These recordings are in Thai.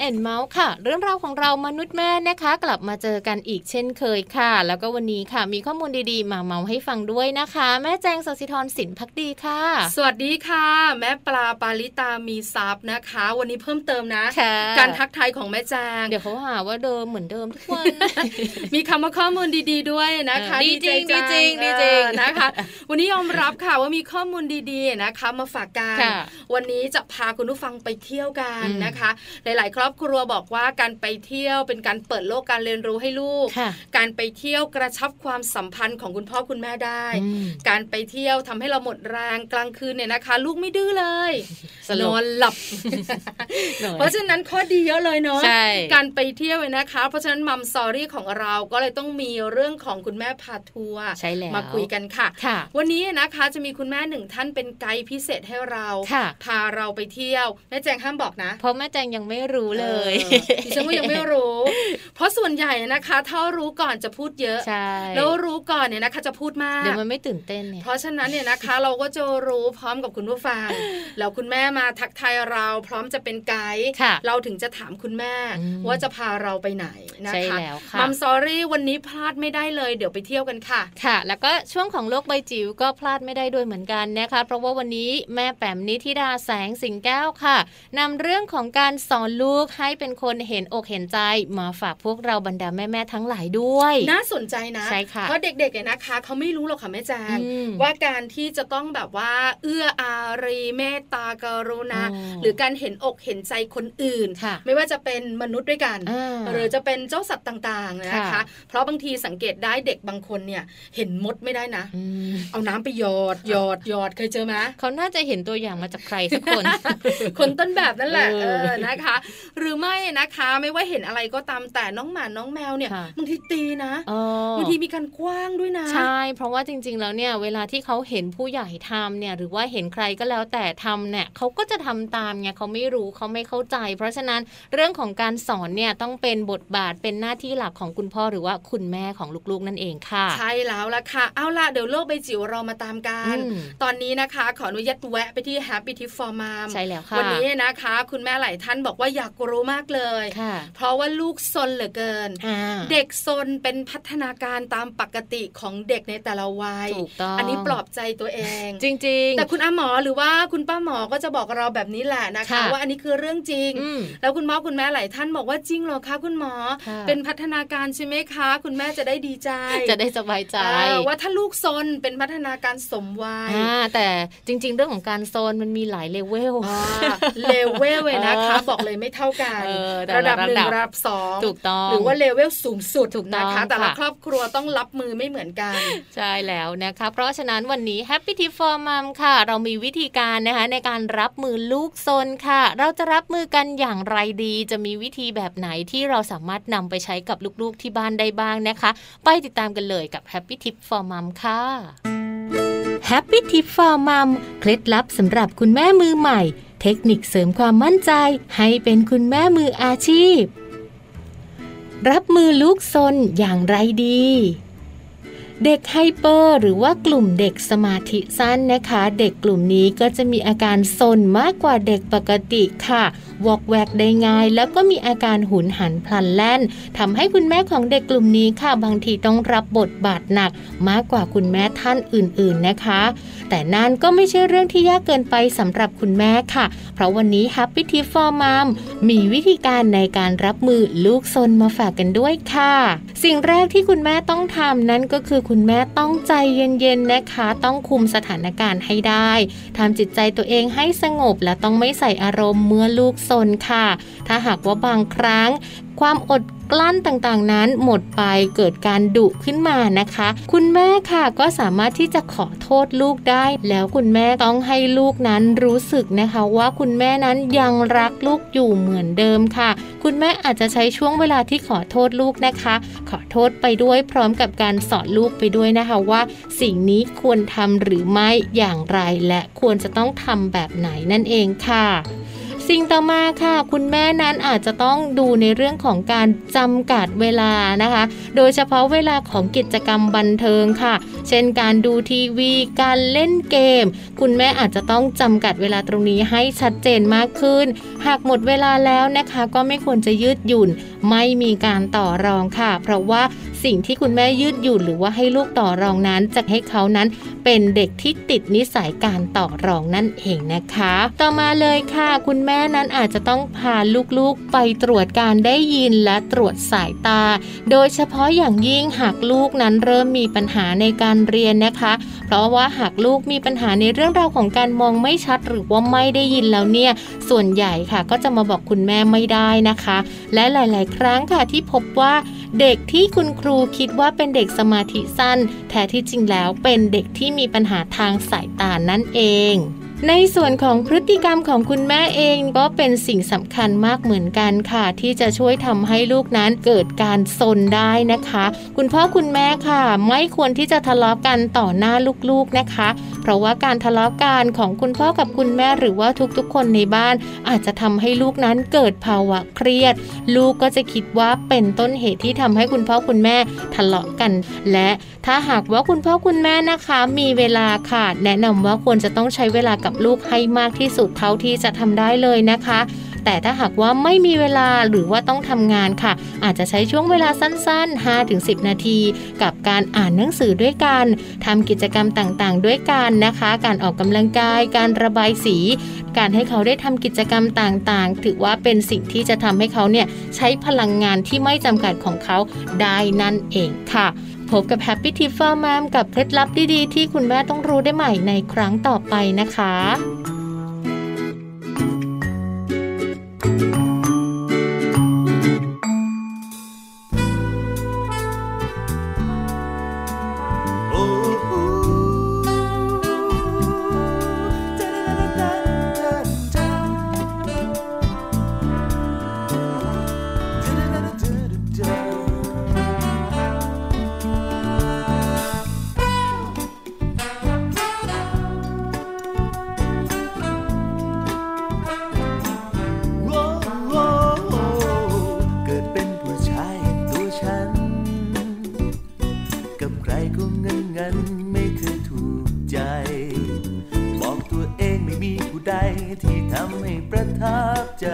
Mum and Mouth ค่ะ เรื่องราวของเรามนุษย์แม่นะคะ กลับมาเจอกันอีกเช่นเคยค่ะ แล้วก็วันนี้ค่ะ มีข้อมูลดีๆ มาเมาท์ให้ฟังด้วยนะคะ แม่แจงสศิธรสินพักดีค่ะ สวัสดีค่ะ แม่ปลาปาลิตามีซับนะคะ วันนี้เพิ่มเติมนะการทักทายของแม่แจงเดี๋ยวเขาหาว่าเดิมเหมือนเดิมทุกวันมีคำว่าข้อมูลดี ๆ ด้วยนะคะดีจริงดีจริงดีจริงนะคะ วันนี้ยอมรับค่ะว่ามีข้อมูลดีๆนะคะ มาฝากกันวันนี้จะพาคุณผู้ฟังไปเที่ยวกันนะคะ หลาย ๆ ครอบครัวบอกว่าการไปเที่ยวเป็นการเปิดโลกการเรียนรู้ให้ลูก การไปเที่ยวกระชับความสัมพันธ์ของคุณพ่อคุณแม่ได้ การไปเที่ยวทำให้เราหมดแรงกลางคืนเนี่ยนะคะ ลูกไม่ดื้อเลยนอนหลับ เพราะฉะนั้นข้อดีเยอะเลยเนาะการไปเที่ยวนะคะ เพราะฉะนั้นมัมซอรี่ของเราก็เลยต้องมีเรื่องของคุณแม่พาทัวร์มาคุยกันค่ะวันนี้นะคะจะมีคุณแม่หนึ่งท่านเป็นไกด์พิเศษให้เราพาเราไปเที่ยวแม่แจงห้ามบอกนะ เพราะแม่แจงยังไม่รู้เลยดิฉันก็ยังไม่รู้ เพราะส่วนใหญ่นะคะ ถ้ารู้ก่อนจะพูดเยอะ แล้วรู้ก่อนเนี่ยนะคะจะพูดมากเดี๋ยวมันไม่ตื่นเต้นเนี่ยเพราะฉะนั้นเนี่ยนะคะ เราก็จะรู้พร้อมกับคุณผู้ฟังแล้วคุณแม่มาทักทายเราพร้อมจะเป็นไกด์เราถึงจะถามคุณแม่ ว่าจะพาเราไปไหนนะคะมัมซอรี่วันนี้พลาดไม่ได้เลยเดี๋ยวไปเที่ยวกันค่ะค่ะ แล้วก็ช่วงของโลกใบจิ๋วก็พลาดไม่ได้ด้วยเหมือนกันนะคะ เพราะว่าวันนี้แม่แปมนิธิดาแสงสิงแก้วค่ะนำเรื่องของการสอนลูกให้เป็นคนเห็นอกเห็นใจมาฝากพวกเราบรรดาแม่ๆทั้งหลายด้วย น่าสนใจนะใช่ค่ะเพราะเด็กๆเนี่ยนะคะเขาไม่รู้หรอกค่ะแม่แจงว่าการที่จะต้องแบบว่า เอื้ออารีเมตตากรุณาหรือการเห็นอกเห็นใจคนอื่น ไม่ว่าจะเป็นมนุษย์ด้วยกัน หรือจะเป็นเจ้าสัตว์ต่างๆนะคะ เพราะบางทีสังเกตได้เด็กบางคนเนี่ยเห็นมดไม่ได้นะ เอาน้ำไปหยอดหยอดหยอดเคยเจอไหมเขาน่าจะเห็นตัวอย่างมาจากใครสักคน คนต้นแบบนั่นแหละเออนะคะ หรือไม่นะคะไม่ว่าเห็นอะไรก็ตามแต่น้องหมาน้องแมวเนี่ยบางทีตีนะบางทีมีการกว้างด้วยนะ ใช่ เพราะว่าจริง ๆ แล้วเนี่ยเวลาที่เขาเห็นผู้ใหญ่ทำเนี่ยหรือว่าเห็นใครก็แล้วแต่ทำเนี่ยเขาก็จะทำตามไงเขาไม่รู้เขาไม่เข้าใจ เพราะฉะนั้นเรื่องของการสอนเนี่ยต้องเป็นบทบาทเป็นหน้าที่หลักของคุณพ่อหรือว่าคุณแม่ของลูกๆนั่นเองค่ะ ใช่แล้วล่ะค่ะเอาล่ะเดี๋ยวโลกใบจิ๋วเรามาตามกัน ตอนนี้นะคะ ขออนุญาตแวะไปที่ Happy Tip for Mom ใช่แล้วค่ะวันนี้นะคะ คุณแม่หลายท่านบอกว่าอยากรู้มากเลยเพราะว่าลูกซนเหลือเกิน เด็กซนเป็นพัฒนาการตามปกติของเด็กในแต่ละวัยอันนี้ปลอบใจตัวเอง จริง ๆ แต่คุณอาหมอหรือว่าคุณป้าหมอก็จะบอกเราแบบนี้แหละนะคะ ว่าอันนี้คือเรื่องจริง แล้วคุณพ่อคุณแม่หลายท่านบอกว่าจริงเหรอคะคุณหมอ เป็นพัฒนาการใช่ไหมคะ คุณแม่จะได้ดีใจ จะได้สบายใจว่าถ้าลูกซนเป็นพัฒนาการสมวัยแต่จริง ๆ เรื่องของการซนมันมีหลาย level level เลยนะคะ บอกเลยไม่เท่ากันระดับหนึ่งระดับสองถูกต้องหรือว่าเลเวลสูงสุดถูกนะคะแต่ละครอบครัวต้องรับมือไม่เหมือนกัน ใช่แล้วนะคะ เพราะฉะนั้นวันนี้ Happy Tip for Mom ค่ะ เรามีวิธีการนะคะในการรับมือลูกซนค่ะ เราจะรับมือกันอย่างไรดี จะมีวิธีแบบไหนที่เราสามารถนำไปใช้กับลูกๆที่บ้านได้บ้างนะคะ ไปติดตามกันเลยกับ Happy Tip for Mom ค่ะ Happy Tip for Mom เคล็ดลับสำหรับคุณแม่มือใหม่ เทคนิคเสริมความมั่นใจให้เป็นคุณแม่มืออาชีพ รับมือลูกซนอย่างไรดี เด็กไฮเปอร์หรือว่ากลุ่มเด็กสมาธิสั้นนะคะ เด็กกลุ่มนี้ก็จะมีอาการซนมากกว่าเด็กปกติค่ะ วอกแวกได้ง่าย แล้วก็มีอาการหุนหันพลันแล่นทำให้คุณแม่ของเด็กกลุ่มนี้ค่ะ บางทีต้องรับบทบาทหนัก มากกว่าคุณแม่ท่านอื่นๆนะคะ แต่นั่นก็ไม่ใช่เรื่องที่ยากเกินไปสำหรับคุณแม่ค่ะ เพราะวันนี้ Happy Tip for Mom มีวิธีการในการรับมือลูกซนมาฝากกันด้วยค่ะ สิ่งแรกที่คุณแม่ต้องทำนั่นก็คือคุณแม่ต้องใจเย็นๆนะคะ ต้องคุมสถานการณ์ให้ได้ทำจิตใจตัวเองให้สงบและต้องไม่ใส่อารมณ์เมื่อลูกซนค่ะ ถ้าหากว่าบางครั้ง ความอด กลั้นต่างๆนั้นหมดไปเกิดการดุขึ้นมานะคะ คุณแม่ค่ะก็สามารถที่จะขอโทษลูกได้ แล้วคุณแม่ต้องให้ลูกนั้นรู้สึกนะคะว่าคุณแม่นั้นยังรักลูกอยู่เหมือนเดิมค่ะ คุณแม่อาจจะใช้ช่วงเวลาที่ขอโทษลูกนะคะ ขอโทษไปด้วยพร้อมกับการสอนลูกไปด้วยนะคะว่า สิ่งนี้ควรทำหรือไม่อย่างไรและควรจะต้องทำแบบไหนนั่นเองค่ะ สิ่งต่อมาค่ะ คุณแม่นั้นอาจจะต้องดูในเรื่องของการจำกัดเวลานะคะ โดยเฉพาะเวลาของกิจกรรมบันเทิงค่ะ เช่นการดูทีวี การเล่นเกม คุณแม่อาจจะต้องจำกัดเวลาตรงนี้ให้ชัดเจนมากขึ้น หากหมดเวลาแล้วนะคะ ก็ไม่ควรจะยืดหยุ่น ไม่มีการต่อรองค่ะ เพราะว่าสิ่งที่คุณแม่ยืดหยุ่นหรือว่าให้ลูกต่อรองนั้นจะให้เขานั้นเป็นเด็กที่ติดนิสัยการต่อรองนั่นเองนะคะ ต่อมาเลยค่ะ คุณแม่นั้นอาจจะต้องพาลูกๆไปตรวจการได้ยินและตรวจสายตา โดยเฉพาะอย่างยิ่งหากลูกนั้นเริ่มมีปัญหาในการเรียนนะคะ เพราะว่าหากลูกมีปัญหาในเรื่องราวของการมองไม่ชัดหรือว่าไม่ได้ยินแล้วเนี่ย ส่วนใหญ่ค่ะก็จะมาบอกคุณแม่ไม่ได้นะคะ และหลาย ๆ ครั้งค่ะที่พบว่าเด็กที่คุณครูคิดว่าเป็นเด็กสมาธิสั้น แท้ที่จริงแล้วเป็นเด็กที่มีปัญหาทางสายตานั่นเอง ในส่วนของพฤติกรรมของคุณแม่เองก็เป็นสิ่งสำคัญมากเหมือนกันค่ะ ที่จะช่วยทำให้ลูกนั้นเกิดการซนได้นะคะ คุณพ่อคุณแม่ค่ะ ไม่ควรที่จะทะเลาะกันต่อหน้าลูกๆนะคะ เพราะว่าการทะเลาะกันของคุณพ่อกับคุณแม่หรือว่าทุกๆ คนในบ้าน อาจจะทำให้ลูกนั้นเกิดภาวะเครียด ลูกก็จะคิดว่าเป็นต้นเหตุที่ทำให้คุณพ่อคุณแม่ทะเลาะกัน และถ้าหากว่าคุณพ่อคุณแม่นะคะ มีเวลาค่ะ แนะนำว่าควรจะต้องใช้เวลากับลูกให้มากที่สุดเท่าที่จะทำได้เลยนะคะ แต่ถ้าหากว่าไม่มีเวลาหรือว่าต้องทำงานค่ะ อาจจะใช้ช่วงเวลาสั้นๆ 5-10 นาที กับการอ่านหนังสือด้วยกันทำกิจกรรมต่างๆ ด้วยกันนะคะ การออกกำลังกาย การระบายสี การให้เขาได้ทำกิจกรรมต่างๆ ถือว่าเป็นสิ่งที่จะทำให้เขาเนี่ยใช้พลังงานที่ไม่จำกัดของเขาได้นั่นเองค่ะ พบกับ Happy Tip for Mom กับเคล็ดลับดีๆ ที่คุณแม่ต้องรู้ได้ใหม่ในครั้งต่อไปนะคะ ที่ทำให้ประทับใจ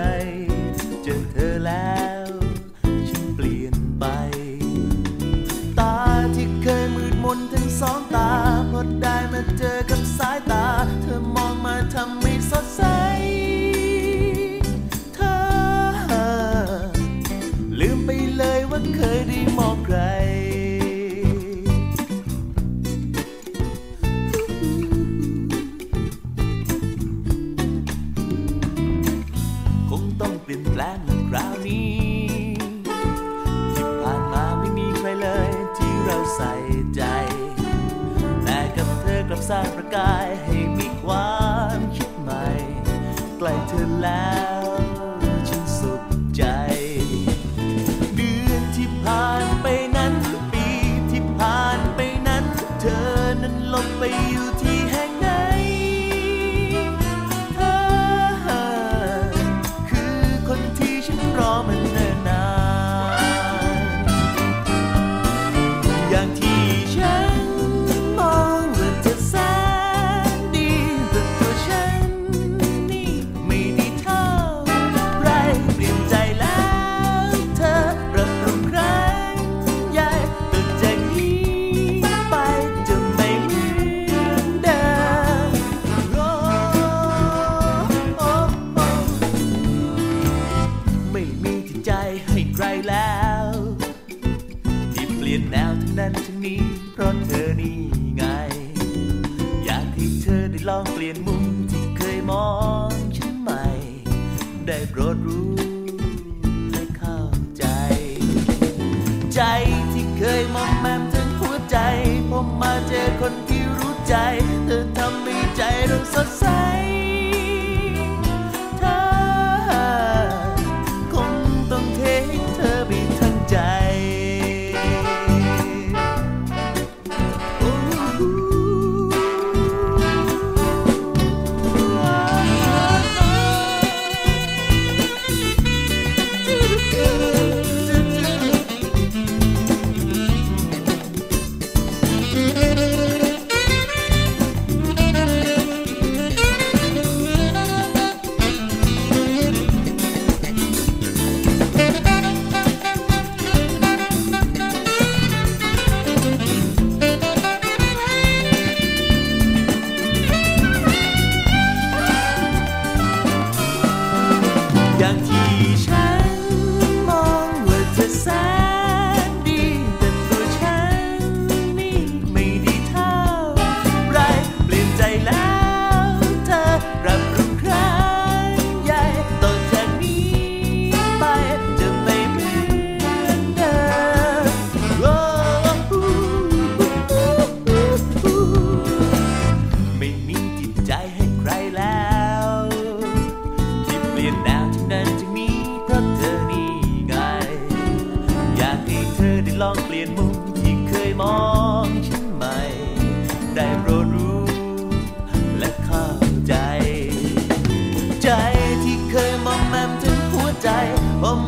God. โปรดรู้และเข้าใจ ใจที่เคยมอมแมมทั้งหัวใจ ผมมาเจอคนที่รู้ใจ เธอทำให้ใจเราสดใส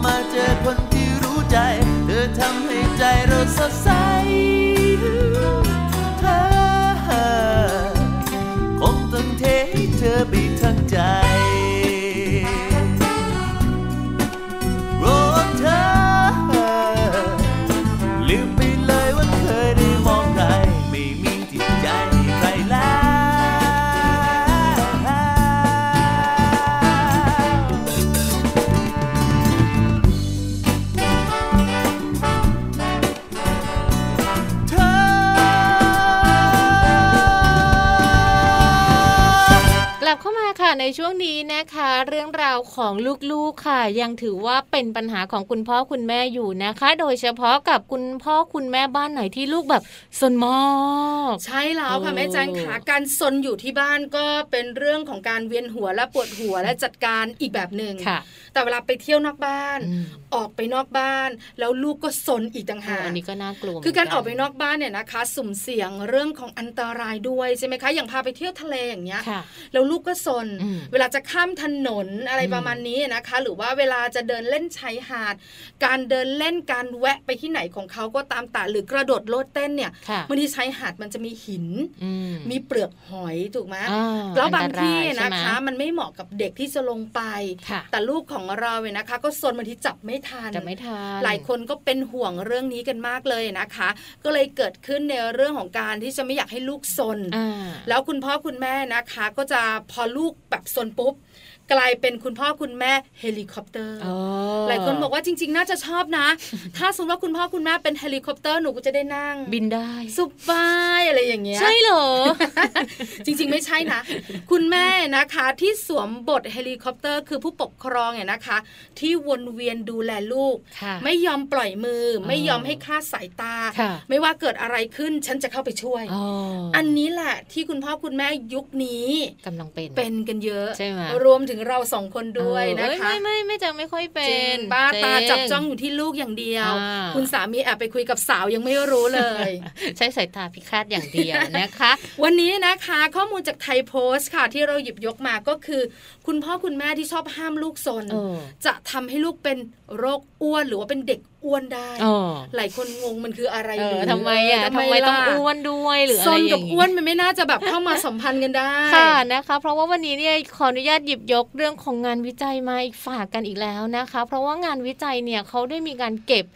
มาเจอคนที่รู้ใจ เธอทำให้ใจเราสดใส ค่ะในช่วงนี้นะคะ เรื่องราวของลูกๆค่ะ ยังถือว่าเป็นปัญหาของคุณพ่อคุณแม่อยู่นะคะ โดยเฉพาะกับคุณพ่อคุณแม่บ้านไหนที่ลูกแบบสนมากใช่แล้วค่ะโอ้แม่แจ้งค่ะการซนอยู่ที่บ้านก็เป็นเรื่องของการเวียนหัวและปวดหัวและจัดการอีกแบบหนึ่งค่ะแต่เวลาไปเที่ยวนอกบ้านอืมออกไปนอกบ้าน แล้วลูกก็ซนอีกต่างเอหาอกอันนี้ก็น่ากลัวคือการเหอมือกไปนอกบ้านเนี่ยนะคะ สุ่มเสี่ยงเรื่องของอันตรายด้วยใช่ไหมคะอย่างพาไปเที่ยวทะเลอย่างเงี้ยค่ะแล้วลูกก็ซนอืมเวลาจะข้ามถนนอะไรอืมประมาณนี้นะคะ หรือว่าเวลาจะเดินเล่นชายหาด การเดินเล่นการแวะไปที่ไหนของเขาก็ตามแต่หรือกระโดดโลดเต้นเนี่ยค่ะบางทีชายหาดมันจะมีหินอืมมีเปลือกหอยถูกไหมอ่าแล้วบางอันตรที่ยใช่นะไหมคะ มันไม่เหมาะกับเด็กที่จะลงไปค่ะแต่ลูกของเราเนี่ยนะคะ ก็ซนบางทีจับไม่ทันจะไม่ทันหลายคนก็เป็นห่วงเรื่องนี้กันมากเลยนะคะ ก็เลยเกิดขึ้นในเรื่องของการที่จะไม่อยากให้ลูกซนอ่าแล้วคุณพ่อคุณแม่นะคะ ก็จะพอลูกแบบซนปุ๊บ กลายเป็นคุณพ่อคุณแม่เฮลิคอปเตอร์อ๋อหลายคนบอกว่าจริง ๆ น่าจะชอบนะ ถ้าสมมติว่าคุณพ่อคุณแม่เป็นเฮลิคอปเตอร์หนูก็จะได้นั่ง บินได้สบายอะไรอย่างเงี้ยใช่เหรอ จริง ๆ ไม่ใช่นะ คุณแม่นะคะที่สวมบทเฮลิคอปเตอร์คือผู้ปกครองเนี่ยนะคะ ที่วนเวียนดูแลลูกค่ะไม่ยอมปล่อยมืออไม่ยอมให้คลาดสายตาค่ะไม่ว่าเกิดอะไรขึ้นฉันจะเข้าไปช่วยอ๋ออันนี้แหละที่คุณพ่อคุณแม่ยุคนี้กำลังเป็นเป็นกันเยอะใช่ไหมรวมถึงเราสองคนด้วยเออนะเอ้ยคะ ไม่ไม่ไม่จะไม่ค่อยเป็จรินงบ้าตาเจับจ้องอยู่ที่ลูกอย่างเดียวอ่าคุณสามีแอบไปคุยกับสาวยังไม่รู้เลย ใช้สายตาพิฆาตอย่างเดียวนะคะ วันนี้นะคะข้อมูลจากไทยโพสต์ค่ะ ที่เราหยิบยกมาก็คือ คุณพ่อคุณแม่ที่ชอบห้ามลูกซนเออจะทำให้ลูกเป็นโรคอ้วนหรือว่าเป็นเด็กอ้วนได้เออหลายคนงงมันคืออะไรเอหรือทำไมอะเทำไมต้องล่ะอ้วนด้วยหรืออะซไรนอกับย่างอ้วนมันไม่น่าจะแบบเข้ามาสัมพันธ์กันได้ค่ะนะคะ เพราะว่าวันนี้เนี่ยขออนุญาตหยิบยกเรื่องของงานวิจัยมาอีกฝากกันอีกแล้วนะคะ เพราะว่างานวิจัยเนี่ยเขาได้มีการเก็บ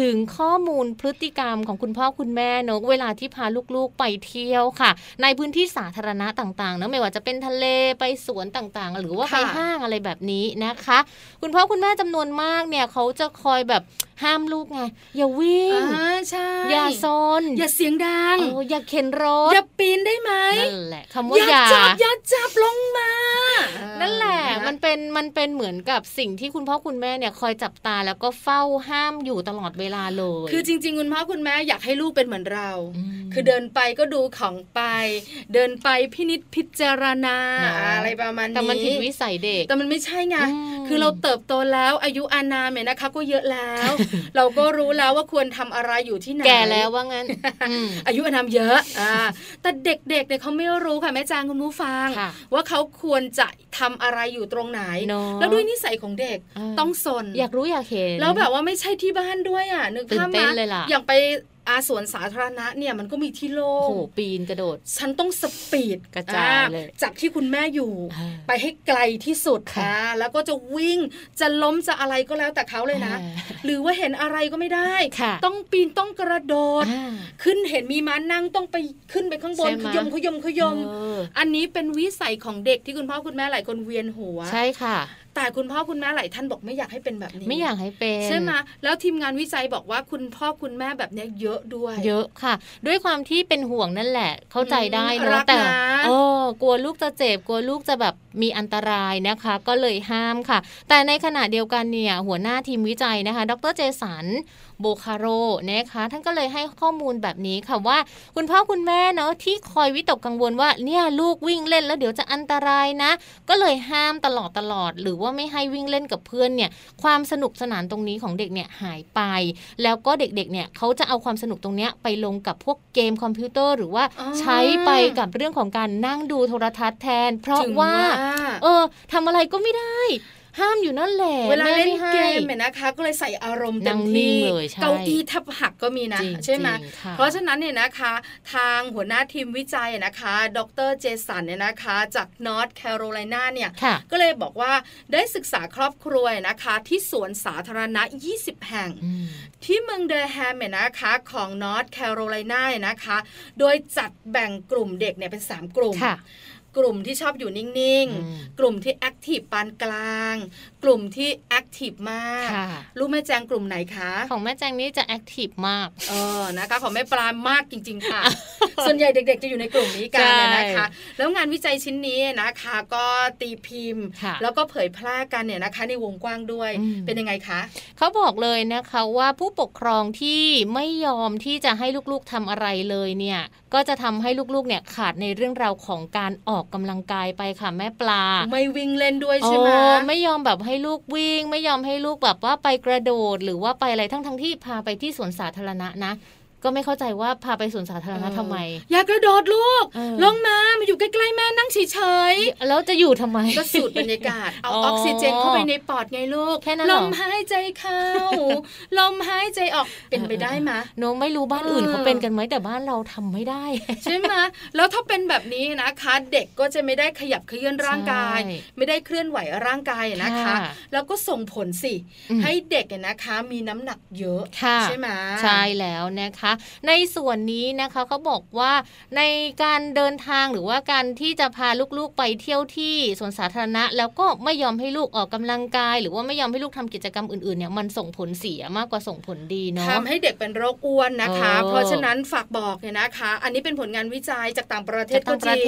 ถึงข้อมูลพฤติกรรมของคุณพ่อคุณแม่เนอะเวลาที่พาลูกๆไปเที่ยวค่ะ ในพื้นที่สาธารณะต่างๆเนอะไม่ว่าจะเป็นทะเลไปสวนต่างๆ หรือว่าไปค่ะห้างอะไรแบบนี้นะคะ คุณพ่อคุณแม่จำนวนมากเนี่ยเขาจะคอยแบบ ห้ามลูกไงอย่าวิ่งอ่าใช่อย่าซนอย่าเสียงดังโอ้อย่าเข็นรถอย่าปีนได้ไหมนั่นแหละคำว่าอย่าอย่าจับอย่าจับลงมา นั่นแหละมันเป็นมันเป็นเหมือนกับสิ่งที่คุณพ่อคุณแม่เนี่ยคอยจับตาแล้วก็เฝ้าห้ามอยู่ตลอดเวลาเลย คือจริง ๆ คุณพ่อคุณแม่อยากให้ลูกเป็นเหมือนเรามคือเดินไปก็ดูของไป เดินไปพินิจพิจารณาเนอะอะไรประมาณนี้แต่มันผิดวิสัยเด็กแต่มันไม่ใช่ไงอืมคือเราเติบโตแล้วอายุอานามเนี่ยนะคะก็เยอะแล้วเราก็รู้แล้วว่าควรทำอะไรอยู่ที่ไหนแก่แล้วว่างั้นอืมอายุอานามเยอะอ่าแต่เด็กๆเนี่ยเขาไม่รู้ค่ะแม่จางคุณผู้ฟังค่ะว่าเขาควรจะทำอะไรอยู่ตรงไหนเนอะแล้วด้วยนิสัยของเด็กเออต้องสนอยากรู้อยากเห็น แล้วแบบว่าไม่ใช่ที่บ้านด้วยอะนึกตื่นภาพเต้นมาเลยล่ะอย่างไป อาสวนสาธารณะเนี่ยมันก็มีที่โล่โอ้งโหปีนกระโดด ฉันต้องสปีดกระจายอ่เลยจากที่คุณแม่อยู่อ่าไปให้ไกลที่สุดค่ะอ่าแล้วก็จะวิ่งจะล้มจะอะไรก็แล้วแต่เขาเลยนะอ่าหรือว่าเห็นอะไรก็ไม่ได้ค่ะต้องปีนต้องกระโดดอ่าขึ้นเห็นมีม้านั่งต้องไปขึ้นไปข้างบนใช่ไหขมยมขยมขยมเอออันนี้เป็นวิสัยของเด็กที่คุณพ่อคุณแม่หลายคนเวียนหัว ใช่ค่ะ แต่คุณพ่อคุณแม่หลายท่านบอกไม่อยากให้เป็นแบบนี้ ไม่อยากให้เป็นใช่ไหมแล้วทีมงานวิจัยบอกว่าคุณพ่อคุณแม่แบบเนี้ยเยอะด้วย เยอะค่ะ ด้วยความที่เป็นห่วงนั่นแหละ เข้าใจได้อืมเนรัอะกแต่นะเออกลัวลูกจะเจ็บกลัวลูกจะแบบมีอันตรายนะคะ ก็เลยห้ามค่ะ แต่ในขณะเดียวกันเนี่ยหัวหน้าทีมวิจัยนะคะ ดรเจสัน โบคาโรนะคะท่านก็เลยให้ข้อมูลแบบนี้ค่ะว่า คุณพ่อคุณแม่เนาะที่คอยวิตกกังวลว่าเนี่ยลูกวิ่งเล่นแล้วเดี๋ยวจะอันตรายนะ ก็เลยห้ามตลอดตลอด หรือว่าไม่ให้วิ่งเล่นกับเพื่อนเนี่ยความสนุกสนานตรงนี้ของเด็กเนี่ยหายไป แล้วก็เด็กๆเนี่ยเขาจะเอาความสนุกตรงเนี้ยไปลงกับพวกเกมคอมพิวเตอร์ หรือว่าอ๋อใช้ไปกับเรื่องของการนั่งดูโทรทัศน์แทน เพราะถึงว่าเออทำอะไรก็ไม่ได้ ห้ามอยู่นั่นแหละเวลาแม่เล่นไม่ให้เกมเนี่ยนะคะ ก็เลยใส่อารมณ์เต็นั่มงนิ่ที่งเลยใช่เก้าอี้แทับหักก็มีนะจริงใช่ไหมจริงค่ะเพราะฉะนั้นเนี่ยนะคะ ทางหัวหน้าทีมวิจัยนะคะ ดรเจสันเนี่ยนะคะ จากนอร์ทแคโรไลนาเนี่ยค่ะก็เลยบอกว่าได้ศึกษาครอบครัวนะคะ ที่สวนสาธารณะ 20 แห่งอืมที่เมืองเดอร์แฮมเนี่ยนะคะของนอร์ทแคโรไลนาเนี่ยนะคะ โดยจัดแบ่งกลุ่มเด็กเนี่ยเป็น 3 กลุ่มค่ะ กลุ่มที่ชอบอยู่นิ่งๆ กลุ่มที่ active ปานกลาง กลุ่มที่ active มากลูกแม่แจงกลุ่มไหนคะ ของแม่แจงนี่จะ active มาก เออ นะคะ ของแม่ปลามากจริง ๆ ค่ะ ส่วนใหญ่เด็ก ๆ จะอยู่ในกลุ่มนี้กันนะคะ แล้วงานวิจัยชิ้นนี้นะคะ ก็ตีพิมพ์ แล้วก็เผยแพร่กันเนี่ยนะคะ ในวงกว้างด้วย เป็นยังไงคะ เขาบอกเลยนะคะว่าผู้ปกครองที่ไม่ยอมที่จะให้ลูกๆทำอะไรเลยเนี่ย ก็จะทำให้ลูกๆเนี่ยขาดในเรื่องราวของการออกกำลังกายไปค่ะแม่ปลา ไม่วิ่งเล่นด้วยใช่ไหมไม่ยอมแบบให้ลูกวิ่ง ไม่ยอมให้ลูกแบบว่าไปกระโดด หรือว่าไปอะไรทั้งทั้งที่พาไปที่สวนสาธารณะนะ ก็ไม่เข้าใจว่าพาไปสวนสาธารณะทำไม อย่ากระโดดลูก ลงมามาอยู่ใกล้ๆแม่นั่งเฉยๆแล้วจะอยู่ทำไม ก็สูดบรรยากาศ เอาออกซิเจนเข้าไปในปอดไงลูกแค่นั้นลมหายใจเข้าลมหายใจออกเป็นไปได้ไหมน้องไม่รู้บ้านอื่นเขาเป็นกันไหมแต่บ้านเราทำไม่ได้ ใช่ไหมแล้วถ้าเป็นแบบนี้นะคะเด็กก็จะไม่ได้ขยับเคลื่อนร่างกาย ไม่ได้เคลื่อนไหวร่างกายนะคะ แล้วก็ส่งผลสิให้เด็กนะคะมีน้ำหนักเยอะใช่ไหมใช่แล้วนะคะในส่วนวนนี้นะคะเขาบอกว่าในการเดินทางหรือว่าการที่จะพาลูกๆไปเที่ยวที่สวนสาธารณะ แล้วก็ไม่ยอมให้ลูกออกกำลังกาย หรือว่าไม่ยอมให้ลูกทำกิจกรรมอื่นๆเนี่ยมันส่งผลเสียมากกว่าส่งผลดีเนาะทำให้เด็กเป็นโรคอ้วนนะคะ เพราะฉะนั้นฝากบอกเนี่ยนะคะ อันนี้เป็นผลงานวิจัยจากต่างประเทศก็จริง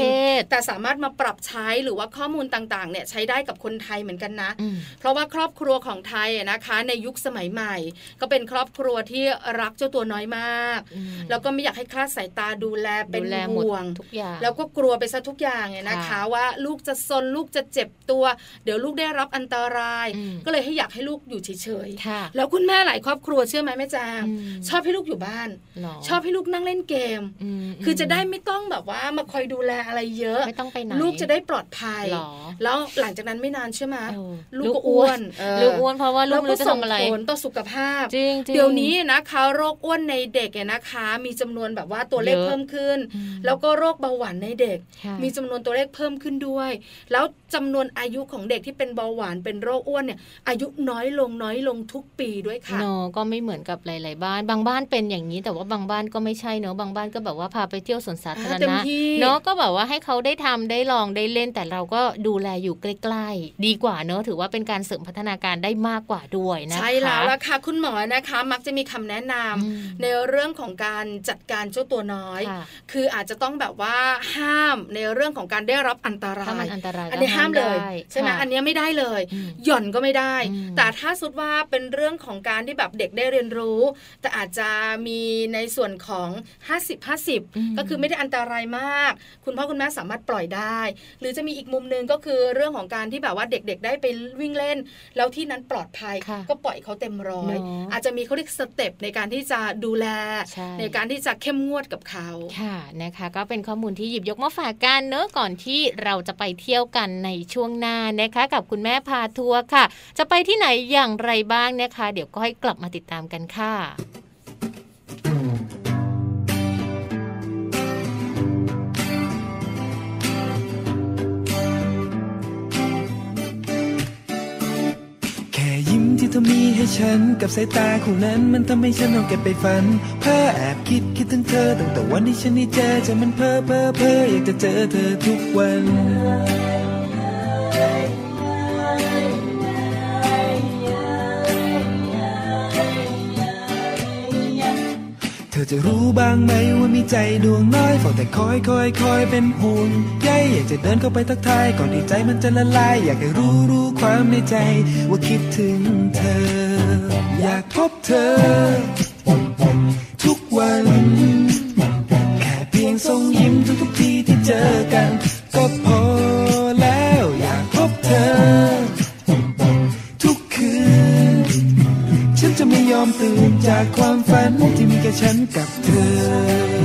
แต่สามารถมาปรับใช้หรือว่าข้อมูลต่างๆเนี่ยใช้ได้กับคนไทยเหมือนกันนะ เพราะว่าครอบครัวของไทยนะคะ ในยุคสมัยใหม่ ก็เป็นครอบครัวที่รักเจ้าตัวน้อยมากแล้วก็ไม่อยากให้คลาดสายตาดูแลเป็นห่วงทุกอย่างแล้วก็กลัวไปซะทุกอย่างเนี่ยนะคะว่าลูกจะซนลูกจะเจ็บตัว เดี๋ยวลูกได้รับอันตราย ก็เลยให้อยากให้ลูกอยู่เฉยๆแล้วคุณแม่หลายครอบครัวเชื่อไหมแม่จางชอบให้ลูกอยู่บ้าน ชอบให้ลูกนั่งเล่นเกม คือจะได้ไม่ต้องแบบว่ามาคอยดูแลอะไรเยอะไม่ต้องไปไหนลูกจะได้ปลอดภัยแล้วหลังจากนั้นไม่นานใช่ไหมลูกก็อ้วนลูกอ้วนเพราะว่าลูกรู้จะทำอะไรผลต่อสุขภาพจริงเดี๋ยวนี้นะคะโรคอ้วนในเด็กเนี่ยนะคะ มีจำนวนแบบว่าตัวเลขเพิ่มขึ้น แล้วก็โรคเบาหวานในเด็ก มีจำนวนตัวเลขเพิ่มขึ้นด้วย แล้วจำนวนอายุของเด็กที่เป็นเบาหวานเป็นโรคอ้วนเนี่ย อายุน้อยลงน้อยลงทุกปีด้วยค่ะเนาะก็ไม่เหมือนกับหลาย ๆ บ้าน บางบ้านเป็นอย่างนี้ แต่ว่าบางบ้านก็ไม่ใช่เนาะบางบ้านก็แบบว่าพาไปเที่ยวสวนสาธารณะเนาะก็แบบว่าให้เขาได้ทำได้ลองได้เล่น แต่เราก็ดูแลอยู่ใกล้ๆดีกว่าเนาะถือว่าเป็นการเสริมพัฒนาการได้มากกว่าด้วยนะคะใช่แล้วละค่ะคุณหมอนะคะ มักจะมีคำแนะนำในเรื่องของการจัดการเจ้าตัวน้อย คืออาจจะต้องแบบว่าห้ามในเรื่องของการได้รับอันตรายอันตรายอันนี้ห้ามเลยใช่ไหมอันนี้ไม่ได้เลย หย่อนก็ไม่ได้ แต่ถ้าสุดว่าเป็นเรื่องของการที่แบบเด็กได้เรียนรู้ แต่อาจจะมีในส่วนของ 50 50 ก็คือไม่ได้อันตรายมาก คุณพ่อคุณแม่สามารถปล่อยได้ หรือจะมีอีกมุมหนึ่งก็คือเรื่องของการที่แบบว่าเด็กๆ ได้ไปวิ่งเล่น แล้วที่นั้นปลอดภัยก็ปล่อยเขาเต็มร้อย อาจจะมีเขาเรียกสเต็ปในการที่จะดูแลในการที่จะเข้มงวดกับเขาค่ะนะคะก็เป็นข้อมูลที่หยิบยกมาฝากกันเนอะก่อนที่เราจะไปเที่ยวกันในช่วงหน้านะคะกับคุณแม่พาทัวร์ค่ะ จะไปที่ไหนอย่างไรบ้างนะคะ เดี๋ยวก็ให้กลับมาติดตามกันค่ะ เธอมีให้ฉันกับสายตาคู่นั้นมันทำให้ฉันต้องเก็บไปฝันเพ้อแอบคิดคิดถึงเธอตั้งแต่วันที่ฉันได้เจอจะมันเพ้อเพ้อเพ้ออยากจะเจอเธอทุกวัน จะรู้บ้างไหมว่ามีใจดวงน้อยเฝ้าแต่คอยคอยคอยเป็นห่วงใยอยากจะเดินเข้าไปทักทายก่อนที่ใจมันจะละลาย อยากให้รู้รู้ความในใจ ว่าคิดถึงเธอ อยากพบเธอ ทุกวัน แค่เพียงส่งยิ้มทุกทุกทีที่เจอกัน ก็พอ จากความฝันที่มีแค่ฉันกับเธอ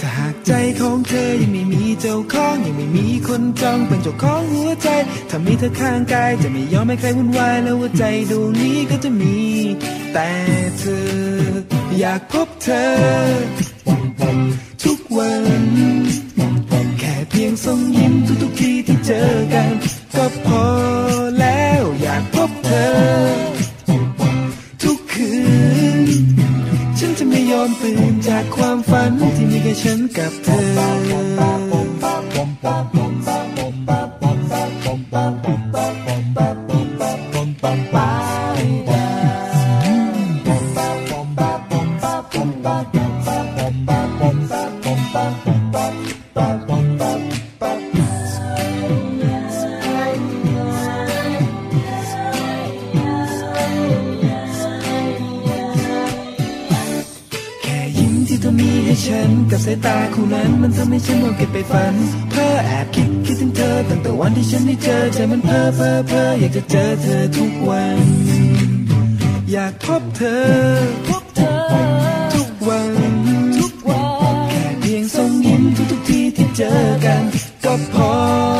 ถ้าหากใจของเธอยังไม่มีเจ้าของยังไม่มีคนจองเป็นเจ้าของหัวใจ ถ้ามีเธอข้างกายจะไม่ยอมให้ใครวุ่นวายแล้วหัวใจดวงนี้ก็จะมี แต่เธอ อยากพบเธอ ทุกวัน พียงส่งยิ้มทุกทุกทีที่เจอกัน ก็พอแล้วอยากพบเธอ ทุกคืน ฉันจะไม่ยอมตื่นจากความฝันที่มีแค่ฉันกับเธอ กับสายตาคู่นั้นมันทำให้ฉันมองเก็บไปฝัน เพ้อแอบคิดคิดถึงเธอตั้งแต่วันที่ฉันได้เจอใจมันเพ้อเพ้อเพ้ออยากจะเจอเธอทุกวัน อยากพบเธอพบเธอ ทุกวันทุกวันแค่เพียงส่งยิ้มทุกทุกทีที่เจอกัน ก็พอ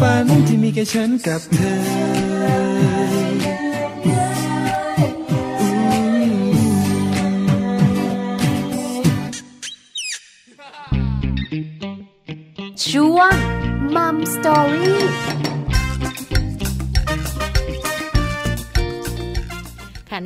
ฝันที่มีแค่ฉันกับเธอ ช่วงมัมสตอรี่